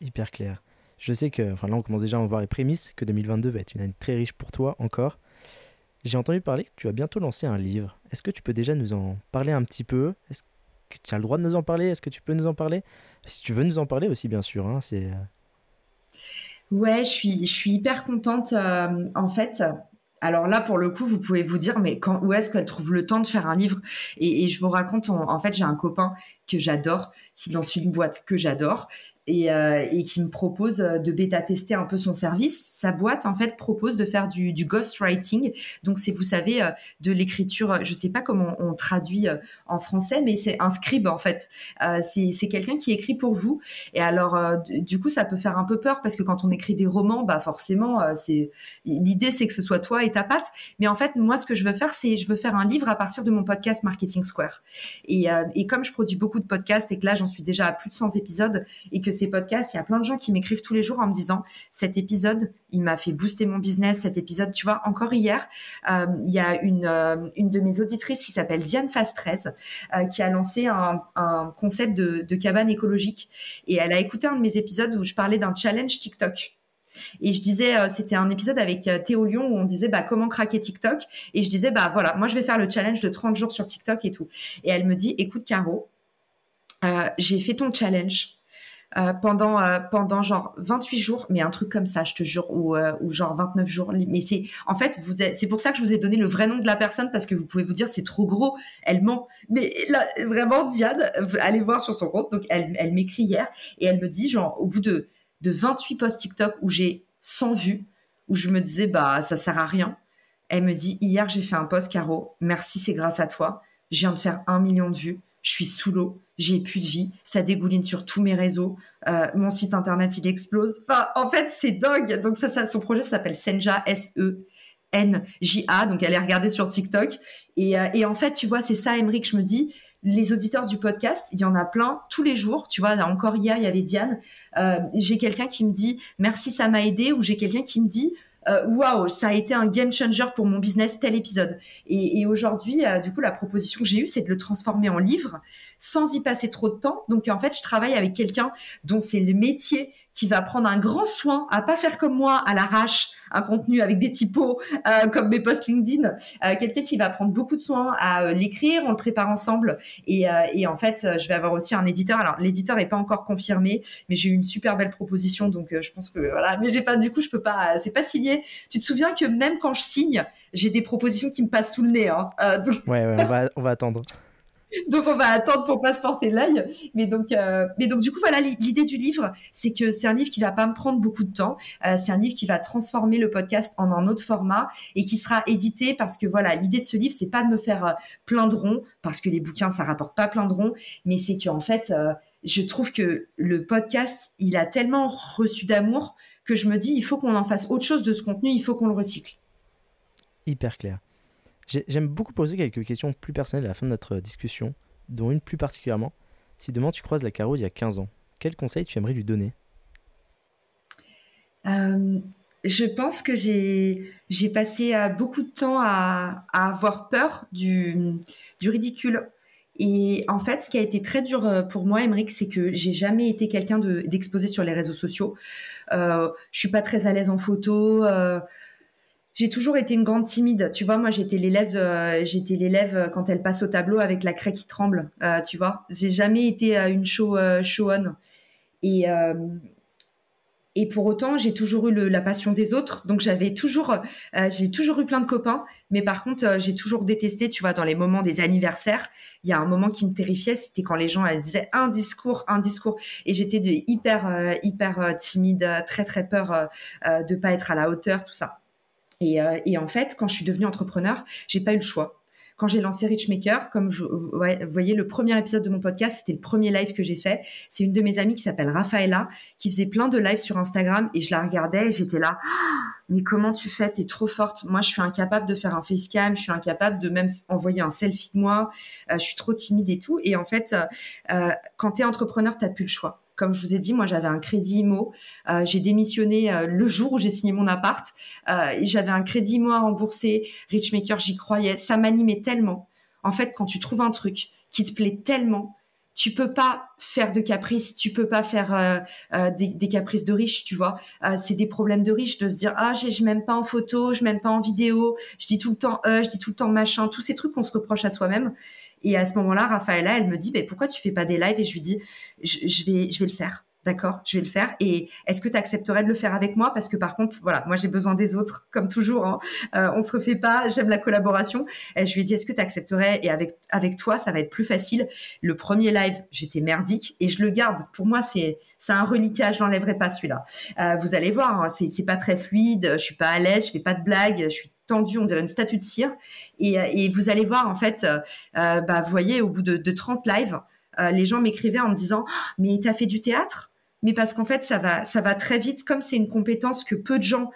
Hyper clair. Je sais que, enfin là, on commence déjà à en voir les prémices, que 2022 va être une année très riche pour toi encore. J'ai entendu parler que tu as bientôt lancé un livre. Est-ce que tu peux déjà nous en parler un petit peu? Est-ce que tu as le droit de nous en parler? Est-ce que tu peux nous en parler? Si tu veux nous en parler aussi, bien sûr. Hein, c'est... Euh. Ouais, je suis, je suis hyper contente. Euh, en fait, alors là, pour le coup, vous pouvez vous dire, mais quand, où est-ce qu'elle trouve le temps de faire un livre? Et, je vous raconte, en fait, j'ai un copain que j'adore, qui lance une boîte que j'adore euh, et, qui me propose euh, de bêta-tester un peu son service. Sa boîte, en fait, propose de faire du, du ghostwriting. Donc, c'est, vous savez, euh, de l'écriture, je ne sais pas comment on traduit en français, mais c'est un scribe, en fait. c'est, quelqu'un qui écrit pour vous. Et alors, du coup, ça peut faire un peu peur parce que quand on écrit des romans, bah forcément, c'est l'idée, c'est que ce soit toi et ta patte. Mais en fait, moi, ce que je veux faire, c'est je veux faire un livre à partir de mon podcast Marketing Square. Et, et comme je produis beaucoup de podcasts et que là, j'en suis déjà à plus de 100 épisodes et que ces podcasts, il y a plein de gens qui m'écrivent tous les jours en me disant cet épisode, il m'a fait booster mon business. Cet épisode, tu vois, encore hier, euh, il y a une, euh, une de mes auditrices qui s'appelle Diane Fast 13 euh, qui a lancé un, concept de, cabane écologique et elle a écouté un de mes épisodes où je parlais d'un challenge TikTok. Et je disais, c'était un épisode avec Théo Lyon où on disait bah, comment craquer TikTok. Et je disais, bah voilà, moi je vais faire le challenge de 30 jours sur TikTok et tout. Et elle me dit, écoute Caro, j'ai fait ton challenge. Euh, pendant euh, pendant genre 28 jours, mais un truc comme ça, je te jure, ou, euh, genre 29 jours. Mais c'est en fait, vous c'est pour ça que je vous ai donné le vrai nom de la personne parce que vous pouvez vous dire c'est trop gros, elle ment. Mais là, vraiment, Diane, allez voir sur son compte. Donc elle, elle m'écrit hier et elle me dit genre au bout de de 28 posts TikTok où j'ai 100 vues, où je me disais bah ça sert à rien. Elle me dit hier j'ai fait un post Caro, merci c'est grâce à toi, je viens de faire un million de vues je suis sous l'eau, j'ai plus de vie, ça dégouline sur tous mes réseaux, euh, mon site internet il explose. Enfin, en fait, c'est dingue. Donc ça, son projet s'appelle Senja S E N J A. Donc allez regarder sur TikTok. Et, euh, en fait, tu vois, c'est ça, Emeric, je me dis. Les auditeurs du podcast, il y en a plein tous les jours. Tu vois, encore hier, il y avait Diane. Euh, j'ai quelqu'un qui me dit merci, ça m'a aidé, ou j'ai quelqu'un qui me dit euh, waouh, ça a été un game changer pour mon business tel épisode. Et, aujourd'hui, euh, du coup, la proposition que j'ai eue, c'est de le transformer en livre sans y passer trop de temps. Donc en fait, je travaille avec quelqu'un dont c'est le métier qui va prendre un grand soin à pas faire comme moi à l'arrache un contenu avec des typos euh, comme mes posts LinkedIn, euh, quelqu'un qui va prendre beaucoup de soin à euh, l'écrire, on le prépare ensemble et, et, en fait je vais avoir aussi un éditeur. Alors l'éditeur est pas encore confirmé, mais j'ai eu une super belle proposition donc je pense que voilà, mais j'ai pas du coup je peux pas, c'est pas signé. Tu te souviens que même quand je signe, j'ai des propositions qui me passent sous le nez. Hein, Ouais, ouais, on va, on va attendre. <laughs> donc on va attendre pour pas se porter l'œil. Mais donc, euh, mais donc du coup voilà l'idée du livre, c'est que c'est un livre qui va pas me prendre beaucoup de temps. Euh, c'est un livre qui va transformer le podcast en un autre format et qui sera édité parce que voilà l'idée de ce livre c'est pas de me faire euh, plein de ronds parce que les bouquins ça rapporte pas plein de ronds, mais c'est qu'en fait je trouve que le podcast il a tellement reçu d'amour que je me dis il faut qu'on en fasse autre chose de ce contenu, il faut qu'on le recycle. Hyper clair. J'aime beaucoup poser quelques questions plus personnelles à la fin de notre discussion, dont une plus particulièrement. Si demain tu croises la Caro il y a 15 ans, quel conseil tu aimerais lui donner? Euh, Je pense que j'ai passé euh, beaucoup de temps à, avoir peur du, ridicule. Et en fait, ce qui a été très dur euh, pour moi, Emmerich, c'est que j'ai jamais été quelqu'un d'exposé sur les réseaux sociaux. Euh, je suis pas très à l'aise en photo j'ai toujours été une grande timide. Tu vois, moi, j'étais l'élève, euh, j'étais l'élève euh, quand elle passe au tableau avec la craie qui tremble. Euh, tu vois, j'ai jamais été une show, show on. Et et pour autant, j'ai toujours eu la passion des autres. Donc j'avais toujours, j'ai toujours eu plein de copains. Mais par contre, j'ai toujours détesté. Tu vois, dans les moments des anniversaires, il y a un moment qui me terrifiait. C'était quand les gens elles disaient un discours, un discours. Et j'étais de hyper, hyper timide, très très peur de pas être à la hauteur, tout ça. Euh, et, en fait, quand je suis devenue entrepreneur, j'ai pas eu le choix. Quand j'ai lancé Richmaker, comme vous voyez, le premier épisode de mon podcast, c'était le premier live que j'ai fait. C'est une de mes amies qui s'appelle Rafaela, qui faisait plein de lives sur Instagram et je la regardais et j'étais là, ah, mais comment tu fais? T'es trop forte. Moi, je suis incapable de faire un facecam, je suis incapable de même envoyer un selfie de moi. Euh, je suis trop timide et tout. Et en fait, euh, quand tu es entrepreneur, t'as plus le choix Comme je vous ai dit, moi j'avais un crédit IMO. Euh, j'ai démissionné euh, le jour où j'ai signé mon appart. Euh, j'avais un crédit IMO à rembourser. Richmaker, j'y croyais. Ça m'animait tellement. En fait, quand tu trouves un truc qui te plaît tellement, tu peux pas faire de caprices, tu peux pas faire des, caprices de riches, tu vois. c'est des problèmes de riches de se dire ah je m'aime pas en photo, je m'aime pas en vidéo, je dis tout le temps euh, je dis tout le temps machin, tous ces trucs qu'on se reproche à soi-même. Et à ce moment-là, Raphaëla, elle me dit, mais pourquoi tu fais pas des lives? Et je lui dis, je, vais, je vais le faire. D'accord, je vais le faire. Et est-ce que tu accepterais de le faire avec moi? Parce que par contre, voilà, moi j'ai besoin des autres, <laughs> comme toujours. Hein. Euh, on se refait pas. J'aime la collaboration. Je lui ai dit, est-ce que tu accepterais? Et avec avec toi, ça va être plus facile. Le premier live, j'étais merdique et je le garde. Pour moi, c'est c'est un reliquat. Je l'enlèverai pas celui-là. Euh, vous allez voir, hein, c'est c'est pas très fluide. Je suis pas à l'aise. Je fais pas de blagues. Je suis tendue, on dirait une statue de cire. Et, euh, vous allez voir, en fait, euh, euh, bah, vous voyez, au bout de, de 30 lives, les gens m'écrivaient en me disant «Ah, Mais tu as fait du théâtre? Mais parce qu'en fait, ça va, ça va très vite, comme c'est une compétence que peu de gens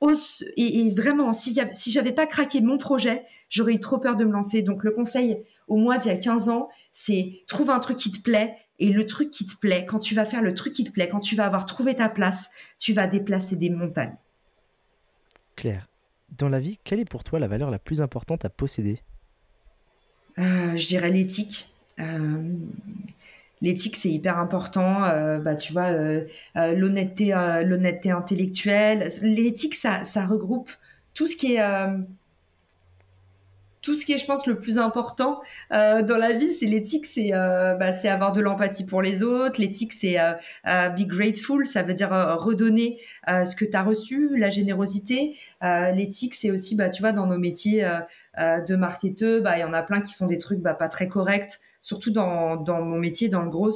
osent. Et, vraiment, si, si j'avais pas craqué mon projet, j'aurais eu trop peur de me lancer. Donc, le conseil au mois d'il y a 15 ans, c'est trouve un truc qui te plaît. Et le truc qui te plaît, quand tu vas faire le truc qui te plaît, quand tu vas avoir trouvé ta place, tu vas déplacer des montagnes. Claire, dans la vie, quelle est pour toi la valeur la plus importante à posséder? Euh, Je dirais l'éthique. Euh, l'éthique, c'est hyper important. Euh, bah, tu vois, l'honnêteté, l'honnêteté intellectuelle. L'éthique, ça, ça regroupe tout ce qui est tout ce qui est, je pense, le plus important euh, dans la vie, c'est l'éthique, c'est euh, bah, avoir de l'empathie pour les autres. L'éthique, c'est euh, euh be grateful, ça veut dire euh, redonner ce que tu as reçu, la générosité. l'éthique, c'est aussi, bah, tu vois, dans nos métiers de marketeux, bah, il y en a plein qui font des trucs bah, pas très corrects, surtout dans mon métier, dans le gros.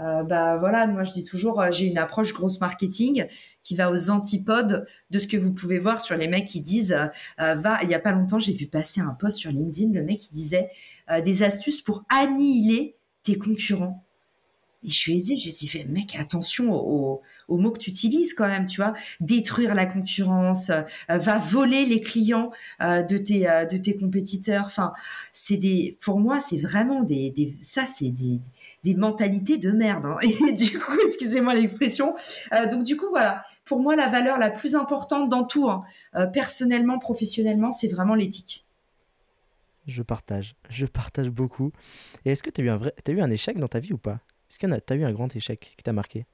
Euh, bah voilà, moi je dis toujours, j'ai une approche grosse marketing qui va aux antipodes de ce que vous pouvez voir sur les mecs qui disent euh, va il y a pas longtemps j'ai vu passer un post sur LinkedIn le mec qui disait euh, des astuces pour annihiler tes concurrents. Et je lui ai dit j'ai dit mec attention aux, mots que tu utilises quand même tu vois. Détruire la concurrence euh, va voler les clients de tes de tes compétiteurs. Enfin c'est des pour moi c'est vraiment des, des ça c'est des des mentalités de merde. Hein. <laughs> Et du coup, excusez-moi l'expression. donc du coup, voilà pour moi, la valeur la plus importante dans tout, hein, euh, personnellement, professionnellement, c'est vraiment l'éthique. Je partage, je partage beaucoup. Et est-ce que tu as, eu un vrai... as eu un échec dans ta vie ou pas? Est-ce que tu as eu un grand échec qui t'a marqué?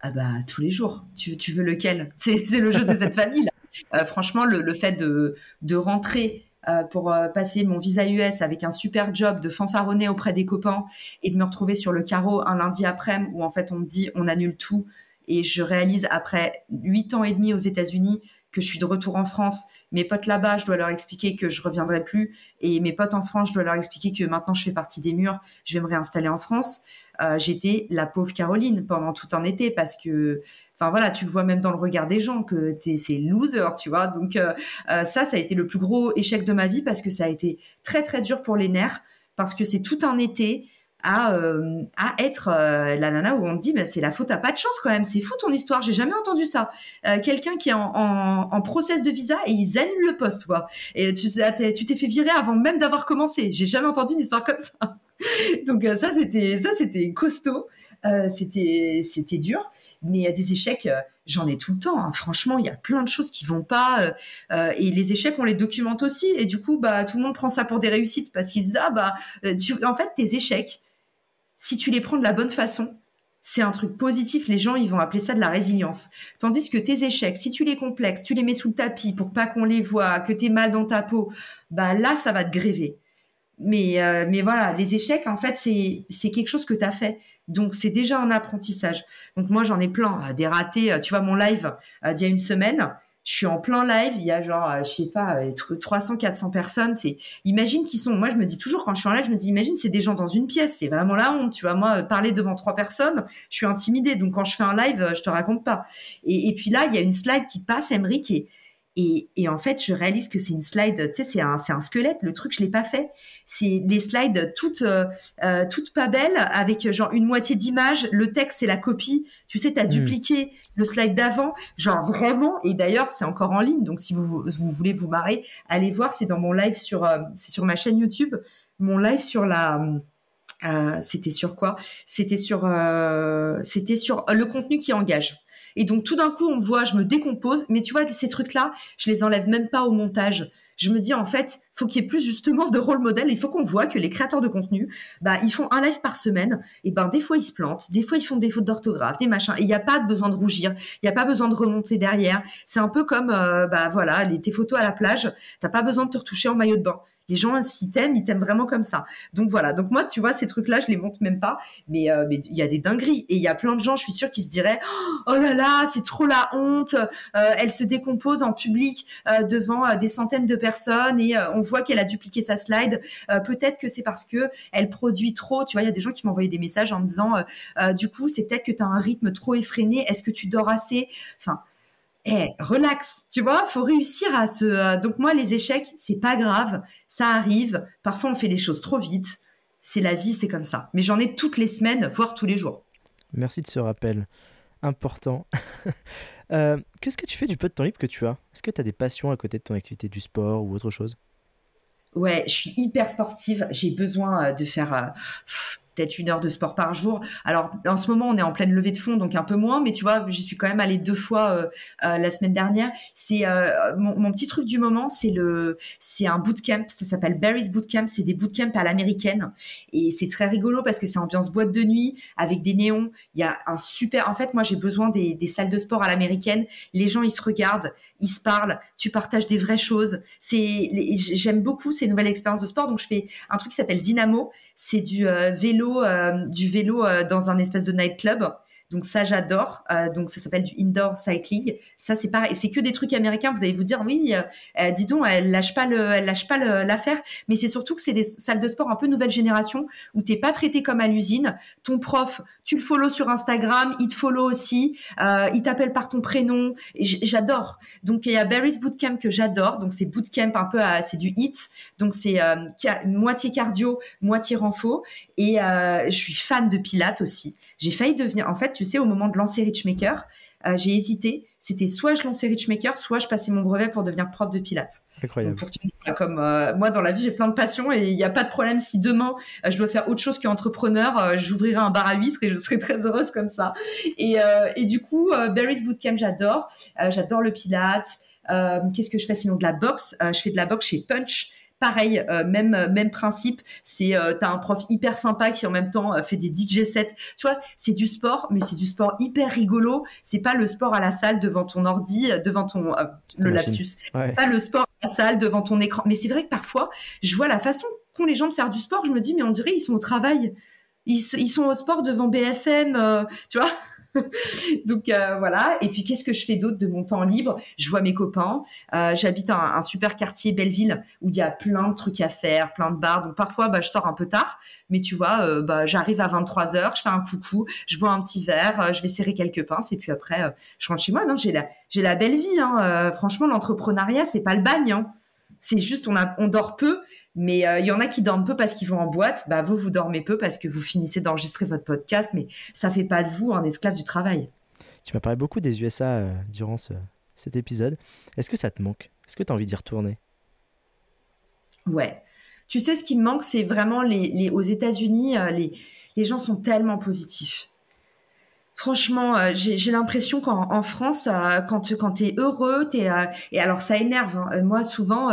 Ah bah tous les jours. Tu, tu veux lequel? <laughs> C'est le jeu de cette famille. Euh, franchement, le, fait de, de rentrer euh, pour passer mon visa US avec un super job de fanfaronner auprès des copains et de me retrouver sur le carreau un lundi après-midi où en fait on me dit on annule tout, et je réalise après huit ans et demi aux États-Unis que je suis de retour en France. Mes potes là-bas, je dois leur expliquer que je reviendrai plus. Et mes potes en France, je dois leur expliquer que maintenant je fais partie des murs, je vais me réinstaller en France. Euh, j'étais la pauvre Caroline pendant tout un été parce que, enfin voilà, tu le vois même dans le regard des gens que t'es c'est loser, tu vois. Donc euh, euh, ça, ça a été le plus gros échec de ma vie parce que ça a été très très dur pour les nerfs parce que c'est tout un été à, euh, à être euh, la nana où on te dit bah, c'est la faute à pas de chance quand même. C'est fou ton histoire. J'ai jamais entendu ça. Euh, quelqu'un qui est en, en, en, process de visa et ils annulent le poste quoi et tu t'es fait virer avant même d'avoir commencé. J'ai jamais entendu une histoire comme ça. <laughs> Donc ça c'était ça c'était costaud. C'était c'était dur mais il y a des échecs j'en ai tout le temps. Hein. Franchement, il y a plein de choses qui vont pas. et les échecs, on les documente aussi. Et du coup, bah, tout le monde prend ça pour des réussites parce qu'ils disent ah bah, en fait, tes échecs, si tu les prends de la bonne façon, c'est un truc positif. Les gens, ils vont appeler ça de la résilience. Tandis que tes échecs, si tu les complexes, tu les mets sous le tapis pour pas qu'on les voit, que tu es mal dans ta peau, bah là, ça va te gréver. Mais, euh, mais voilà, les échecs, en fait, c'est quelque chose que tu as fait. Donc, c'est déjà un apprentissage. Donc, moi, j'en ai plein. Des ratés. Tu vois, mon live euh, d'il y a une semaine, je suis en plein live, il y a genre, euh, je sais pas, 300, euh, 400 personnes. C'est, imagine qu'ils sont, moi je me dis toujours quand je suis en live, je me dis, imagine c'est des gens dans une pièce, c'est vraiment la honte, tu vois. Moi, euh, parler devant trois personnes, je suis intimidée. Donc quand je fais un live, je te raconte pas. Et, et puis là, il y a une slide qui passe, Emery, qui est, et, et, en fait, je réalise que c'est une slide, tu sais, c'est un, c'est un squelette. Le truc, je l'ai pas fait. C'est des slides toutes, euh, euh toutes pas belles, avec genre une moitié d'image. Le texte, c'est la copie. Tu sais, tu as hmm. dupliqué le slide d'avant. Genre vraiment. Et d'ailleurs, c'est encore en ligne. Donc, si vous, vous voulez vous marrer, allez voir. C'est dans mon live sur, euh, c'est sur ma chaîne YouTube. Mon live sur la c'était sur quoi? C'était sur, c'était sur le contenu qui engage. Et donc tout d'un coup, on me voit, je me décompose. Mais tu vois, ces trucs-là, je les enlève même pas au montage. Je me dis en fait, faut qu'il y ait plus justement de rôle modèle. Il faut qu'on voit que les créateurs de contenu, bah ils font un live par semaine. Et ben des fois ils se plantent, des fois ils font des fautes d'orthographe, des machins. Et il n'y a pas besoin de rougir, il n'y a pas besoin de remonter derrière. C'est un peu comme euh, bah voilà, les, tes photos à la plage. T'as pas besoin de te retoucher en maillot de bain. Les gens, s'ils t'aiment, ils t'aiment vraiment comme ça. Donc voilà. Donc moi, tu vois, ces trucs-là, je les monte même pas. Mais euh, il y a des dingueries et il y a plein de gens, je suis sûre, qui se diraient oh là là, c'est trop la honte. Euh, elle se décompose en public euh, devant des centaines de personnes et on voit qu'elle a dupliqué sa slide. peut-être que c'est parce que elle produit trop. Tu vois, il y a des gens qui m'envoyaient des messages en me disant du coup, c'est peut-être que tu as un rythme trop effréné. Est-ce que tu dors assez? Enfin eh, relax, tu vois, faut réussir à se. Euh, donc moi, les échecs, c'est pas grave, ça arrive. Parfois, on fait des choses trop vite. C'est la vie, c'est comme ça. Mais j'en ai toutes les semaines, voire tous les jours. Merci de ce rappel important. <laughs> Euh, qu'est-ce que tu fais du peu de temps libre que tu as? Est-ce que tu as des passions à côté de ton activité du sport ou autre chose? Ouais, je suis hyper sportive. J'ai besoin euh, de faire peut-être une heure de sport par jour. Alors en ce moment, on est en pleine levée de fonds, donc un peu moins, mais tu vois, j'y suis quand même allée deux fois euh, euh, la semaine dernière. C'est euh, mon, petit truc du moment, c'est le, c'est un bootcamp. Ça s'appelle Barry's Bootcamp. C'est des bootcamps à l'américaine et c'est très rigolo parce que c'est ambiance boîte de nuit avec des néons. Il y a un super. En fait, moi, j'ai besoin des, des salles de sport à l'américaine. Les gens, ils se regardent, ils se parlent. Tu partages des vraies choses. C'est, j'aime beaucoup ces nouvelles expériences de sport. Donc, je fais un truc qui s'appelle Dynamo. C'est du vélo euh, du vélo euh, dans un espèce de nightclub. Donc ça, j'adore. Euh, donc ça s'appelle du indoor cycling. Ça, c'est pareil. C'est que des trucs américains. Vous allez vous dire, oui, dis donc, elle lâche pas le, elle lâche pas l'affaire. Mais c'est surtout que c'est des salles de sport un peu nouvelle génération où t'es pas traité comme à l'usine. Ton prof, tu le follow sur Instagram, il te follow aussi, il t'appelle par ton prénom. J'adore. Donc il y a Barry's Bootcamp que j'adore. Donc c'est bootcamp un peu, c'est du hit. Donc c'est moitié cardio, moitié renfo. Et euh, je suis fan de Pilates aussi. J'ai failli devenir, en fait, tu sais, au moment de lancer Richmaker, euh, j'ai hésité. C'était soit je lançais Richmaker, soit je passais mon brevet pour devenir prof de Pilates. Incroyable. pour comme euh, moi dans la vie, j'ai plein de passions et il n'y a pas de problème si demain je dois faire autre chose qu'entrepreneur, j'ouvrirai un bar à huîtres et je serai très heureuse comme ça. Et, et du coup, Barry's Bootcamp, j'adore. j'adore le Pilates. Qu'est-ce que je fais sinon? De la boxe Je fais de la boxe chez Punch. Pareil, euh, même même principe. C'est euh, t'as un prof hyper sympa qui en même temps euh, fait des DJ sets. Tu vois, c'est du sport, mais c'est du sport hyper rigolo. C'est pas le sport à la salle devant ton ordi, devant ton le lapsus. Pas le sport à la salle devant ton écran. Mais c'est vrai que parfois, je vois la façon qu'ont les gens de faire du sport. Je me dis, mais on dirait ils sont au travail. Ils, ils sont au sport devant BFM, tu vois? <laughs> Donc euh, voilà. Et puis qu'est-ce que je fais d'autre de mon temps libre? Je vois mes copains. Euh, j'habite un, un, super quartier Belleville où il y a plein de trucs à faire, plein de bars. Donc parfois, bah, je sors un peu tard, mais tu vois, euh, bah, j'arrive à 23 h je fais un coucou, je bois un petit verre, je vais serrer quelques pinces et puis après, je rentre chez moi. Non, j'ai la j'ai la belle vie. Hein. franchement, l'entrepreneuriat, c'est pas le bagne. Hein. C'est juste on a on dort peu mais euh, il y en a qui dorment peu parce qu'ils vont en boîte. Bah, vous, vous dormez peu parce que vous finissez d'enregistrer votre podcast, mais ça fait pas de vous un esclave du travail. Tu m'as parlé beaucoup des USA euh, durant cet épisode. Est-ce que ça te manque? Est-ce que tu as envie d'y retourner? Ouais. Tu sais, ce qui me manque, c'est vraiment les, aux États-Unis, euh, les, les gens sont tellement positifs. Franchement, euh, j'ai l'impression qu'en France, euh, quand quand t'es heureux, t'es euh, et alors ça énerve. Hein. Moi, souvent,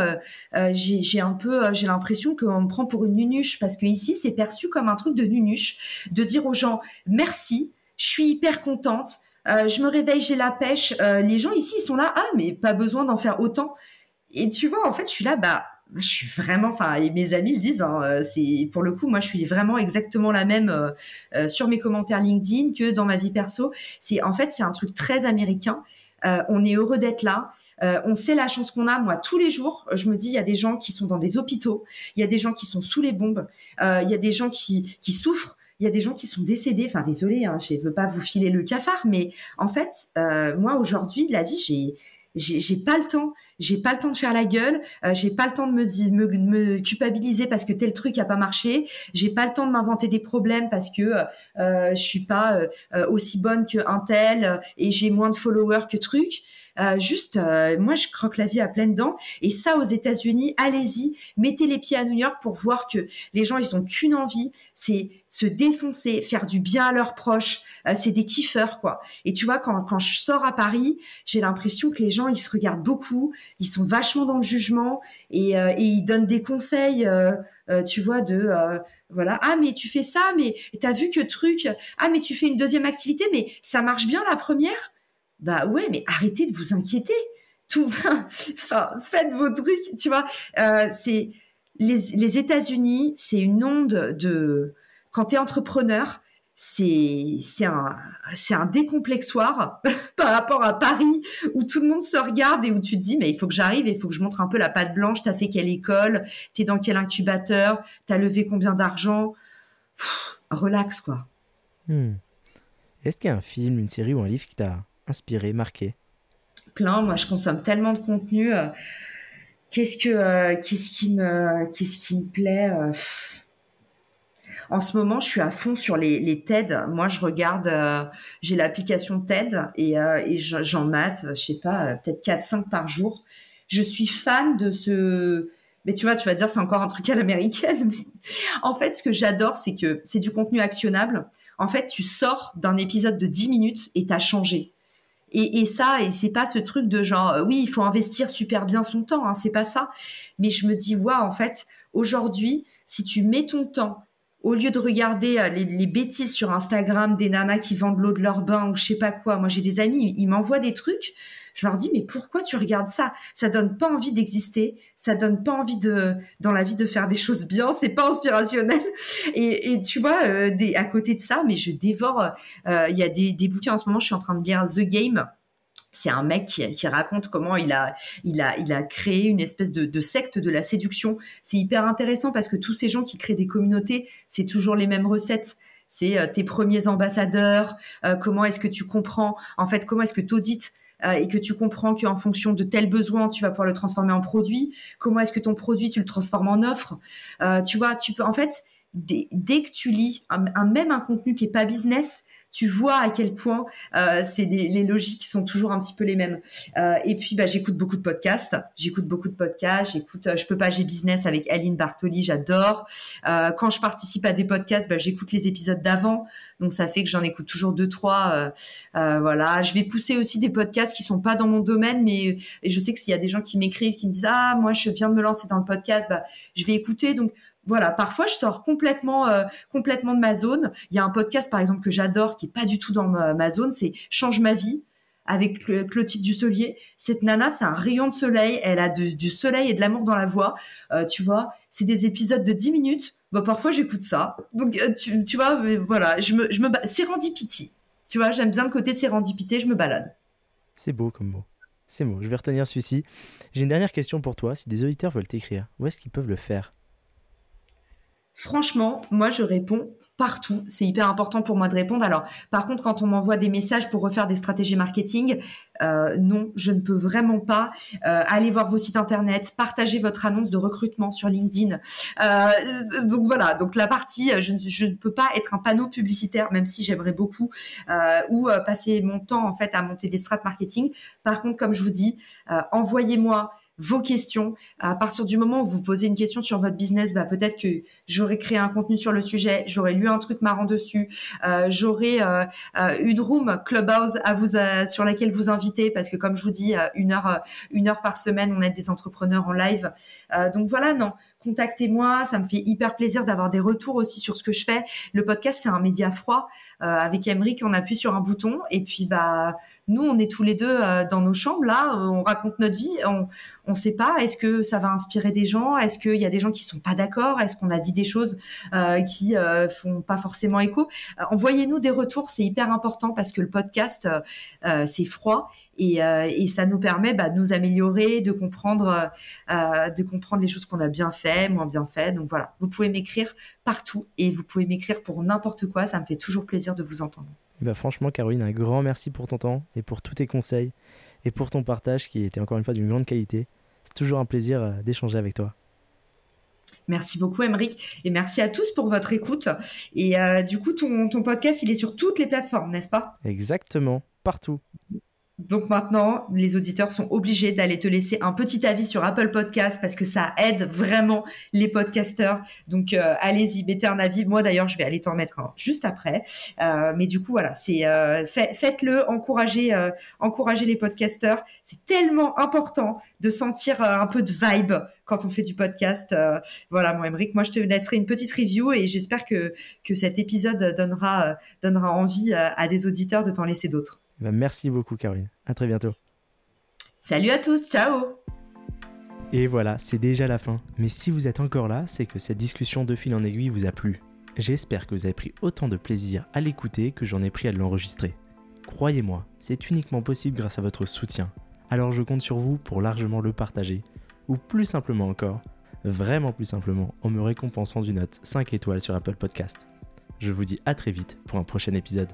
j'ai un peu, j'ai l'impression qu'on me prend pour une nunuche parce que ici, c'est perçu comme un truc de nunuche, de dire aux gens merci, je suis hyper contente, je me réveille, j'ai la pêche. les gens ici, ils sont là, ah mais pas besoin d'en faire autant. Et tu vois, en fait, je suis là, bah je suis vraiment, enfin, mes amis le disent, hein, euh, c'est pour le coup, moi, je suis vraiment exactement la même euh, euh, sur mes commentaires LinkedIn que dans ma vie perso. C'est en fait, c'est un truc très américain. on est heureux d'être là. on sait la chance qu'on a. Moi, tous les jours, je me dis, il y a des gens qui sont dans des hôpitaux, il y a des gens qui sont sous les bombes, il y a des gens qui, qui souffrent, il y a des gens qui sont décédés. Enfin, désolé, hein, je ne veux pas vous filer le cafard, mais en fait, moi, aujourd'hui, la vie, j'ai j'ai pas le temps. J'ai pas le temps de faire la gueule. Euh, j'ai pas le temps de me, me, me culpabiliser parce que tel truc a pas marché. J'ai pas le temps de m'inventer des problèmes parce que euh, euh je suis pas euh, aussi bonne que un tel et j'ai moins de followers que truc Euh, juste, euh, moi, je croque la vie à pleines dents. Et ça, aux États-Unis, allez-y, mettez les pieds à New York pour voir que les gens, ils ont qu'une envie, c'est se défoncer, faire du bien à leurs proches. Euh, c'est des kiffeurs, quoi. Et tu vois, quand, quand je sors à Paris, j'ai l'impression que les gens, ils se regardent beaucoup, ils sont vachement dans le jugement et, et ils donnent des conseils. tu vois, de voilà, ah mais tu fais ça, mais t'as vu que truc, ah mais tu fais une deuxième activité, mais ça marche bien la première? Bah ouais, mais arrêtez de vous inquiéter. Tout va, enfin, faites vos trucs, tu vois. Euh, c'est les, États-Unis, c'est une onde de quand tu es entrepreneur, c'est c'est un c'est un décomplexoire <laughs> par rapport à Paris où tout le monde se regarde et où tu te dis mais il faut que j'arrive il faut que je montre un peu la patte blanche t'as fait quelle école? T'es dans quel incubateur? T'as levé combien d'argent? Relax quoi hmm. est-ce qu'il y a un film une série ou un livre qui t'a inspiré marqué plein moi je consomme tellement de contenu euh, qu'est-ce que euh, qu'est-ce qui me qu'est-ce qui me plaît euh, en ce moment, je suis à fond sur les, les TED. Moi, je regarde, j'ai l'application TED et, j'en mate, je sais pas, peut-être 4-5 par jour. Je suis fan de ce... Mais tu vois, tu vas dire, c'est encore un truc à l'américaine. <laughs> En fait, ce que j'adore, c'est que c'est du contenu actionnable. En fait, tu sors d'un épisode de 10 minutes et t'as changé. Et, ça, et c'est pas ce truc de genre, oui, il faut investir super bien son temps, hein, c'est pas ça. Mais je me dis, waouh, en fait, aujourd'hui, si tu mets ton temps au lieu de regarder euh, les, bêtises sur Instagram des nanas qui vendent l'eau de leur bain ou je sais pas quoi, moi j'ai des amis, ils m'envoient des trucs, je leur dis mais pourquoi tu regardes ça? Ça donne pas envie d'exister, ça donne pas envie de dans la vie de faire des choses bien, c'est pas inspirationnel. Et, tu vois, euh, à côté de ça, mais je dévore. Euh, il y a des, bouquins en ce moment, je suis en train de lire The Game c'est un mec qui, raconte comment il a, il créé une espèce de, secte de la séduction. C'est hyper intéressant parce que tous ces gens qui créent des communautés, c'est toujours les mêmes recettes. C'est euh, tes premiers ambassadeurs, comment est-ce que tu comprends, en fait, comment est-ce que tu audites euh, et que tu comprends qu'en fonction de tel besoin, tu vas pouvoir le transformer en produit. Comment est-ce que ton produit, tu le transformes en offre? Tu vois, tu peux, en fait, dès, que tu lis un, même un contenu qui est pas business, tu vois à quel point euh, c'est les, logiques sont toujours un petit peu les mêmes. Euh, et puis, bah, j'écoute beaucoup de podcasts. J'écoute beaucoup de podcasts. J'écoute euh, Je peux pas, j'ai business avec Aline Bartoli. J'adore. Quand je participe à des podcasts, bah, j'écoute les épisodes d'avant. Donc, ça fait que j'en écoute toujours deux, trois. Voilà. Je vais pousser aussi des podcasts qui sont pas dans mon domaine, mais je sais que s'il y a des gens qui m'écrivent, qui me disent ah moi je viens de me lancer dans le podcast, bah, je vais écouter. Donc voilà, parfois je sors complètement, euh, complètement de ma zone. Il y a un podcast par exemple que j'adore qui est pas du tout dans ma, zone, c'est Change ma vie avec Clotilde Dussolier. Cette nana, c'est un rayon de soleil. Elle a du soleil et de l'amour dans la voix. Euh, tu vois, c'est des épisodes de 10 minutes. Bah, parfois j'écoute ça. Donc euh, tu, vois, voilà, je me, je me, sérendipity. Tu vois, j'aime bien le côté sérendipité. Je me balade. C'est beau comme mot. C'est beau. Je vais retenir celui-ci. J'ai une dernière question pour toi. Si des auditeurs veulent t'écrire, où est-ce qu'ils peuvent le faire? Franchement, moi, je réponds partout. C'est hyper important pour moi de répondre. Alors, par contre, quand on m'envoie des messages pour refaire des stratégies marketing, euh, non, je ne peux vraiment pas. Euh, allez voir vos sites internet, partagez votre annonce de recrutement sur LinkedIn. Euh, donc voilà. Donc la partie, je, je, ne peux pas être un panneau publicitaire, même si j'aimerais beaucoup, ou passer mon temps en fait à monter des strates marketing. Par contre, comme je vous dis, envoyez-moi vos questions. À partir du moment où vous posez une question sur votre business, bah, peut-être que j'aurais créé un contenu sur le sujet, j'aurais lu un truc marrant dessus, euh, j'aurais euh, euh, une room Clubhouse à vous sur laquelle vous inviter parce que comme je vous dis, une heure une heure par semaine, on aide des entrepreneurs en live. donc voilà, non contactez-moi. Ça me fait hyper plaisir d'avoir des retours aussi sur ce que je fais. Le podcast, c'est un média froid. Euh, avec Emric, on appuie sur un bouton et puis bah nous, on est tous les deux euh, dans nos chambres là, on raconte notre vie. On ne sait pas. Est-ce que ça va inspirer des gens? Est-ce qu'il y a des gens qui sont pas d'accord? Est-ce qu'on a dit des choses euh, qui font pas forcément écho? Envoyez-nous des retours, c'est hyper important parce que le podcast, c'est froid euh, et, ça nous permet bah, de nous améliorer, de comprendre, euh, de comprendre les choses qu'on a bien fait, moins bien fait. Donc voilà, vous pouvez m'écrire partout et vous pouvez m'écrire pour n'importe quoi. Ça me fait toujours plaisir de vous entendre. Bah franchement, Caroline, un grand merci pour ton temps et pour tous tes conseils et pour ton partage qui était encore une fois d'une grande qualité. C'est toujours un plaisir euh, d'échanger avec toi. Merci beaucoup, Emeric. Et merci à tous pour votre écoute. Et du coup, ton, ton podcast, il est sur toutes les plateformes, n'est-ce pas? Exactement, partout. Donc maintenant, les auditeurs sont obligés d'aller te laisser un petit avis sur Apple Podcast parce que ça aide vraiment les podcasteurs. Donc euh, allez-y, mettez un avis. Moi d'ailleurs, je vais aller t'en mettre un juste après. Euh, mais du coup, voilà, c'est euh, faites-le, encouragez, encouragez les podcasteurs. C'est tellement important de sentir un peu de vibe quand on fait du podcast. voilà, moi, Emmerich, moi je te laisserai une petite review et j'espère que que cet épisode donnera donnera envie à des auditeurs de t'en laisser d'autres. Eh ben, merci beaucoup, Caroline. À très bientôt. Salut à tous, ciao Et voilà, c'est déjà la fin. Mais si vous êtes encore là, c'est que cette discussion de fil en aiguille vous a plu. J'espère que vous avez pris autant de plaisir à l'écouter que j'en ai pris à l'enregistrer. Croyez-moi, c'est uniquement possible grâce à votre soutien. Alors je compte sur vous pour largement le partager. Ou plus simplement encore, vraiment plus simplement, en me récompensant d'une note 5 étoiles sur Apple Podcast. Je vous dis à très vite pour un prochain épisode.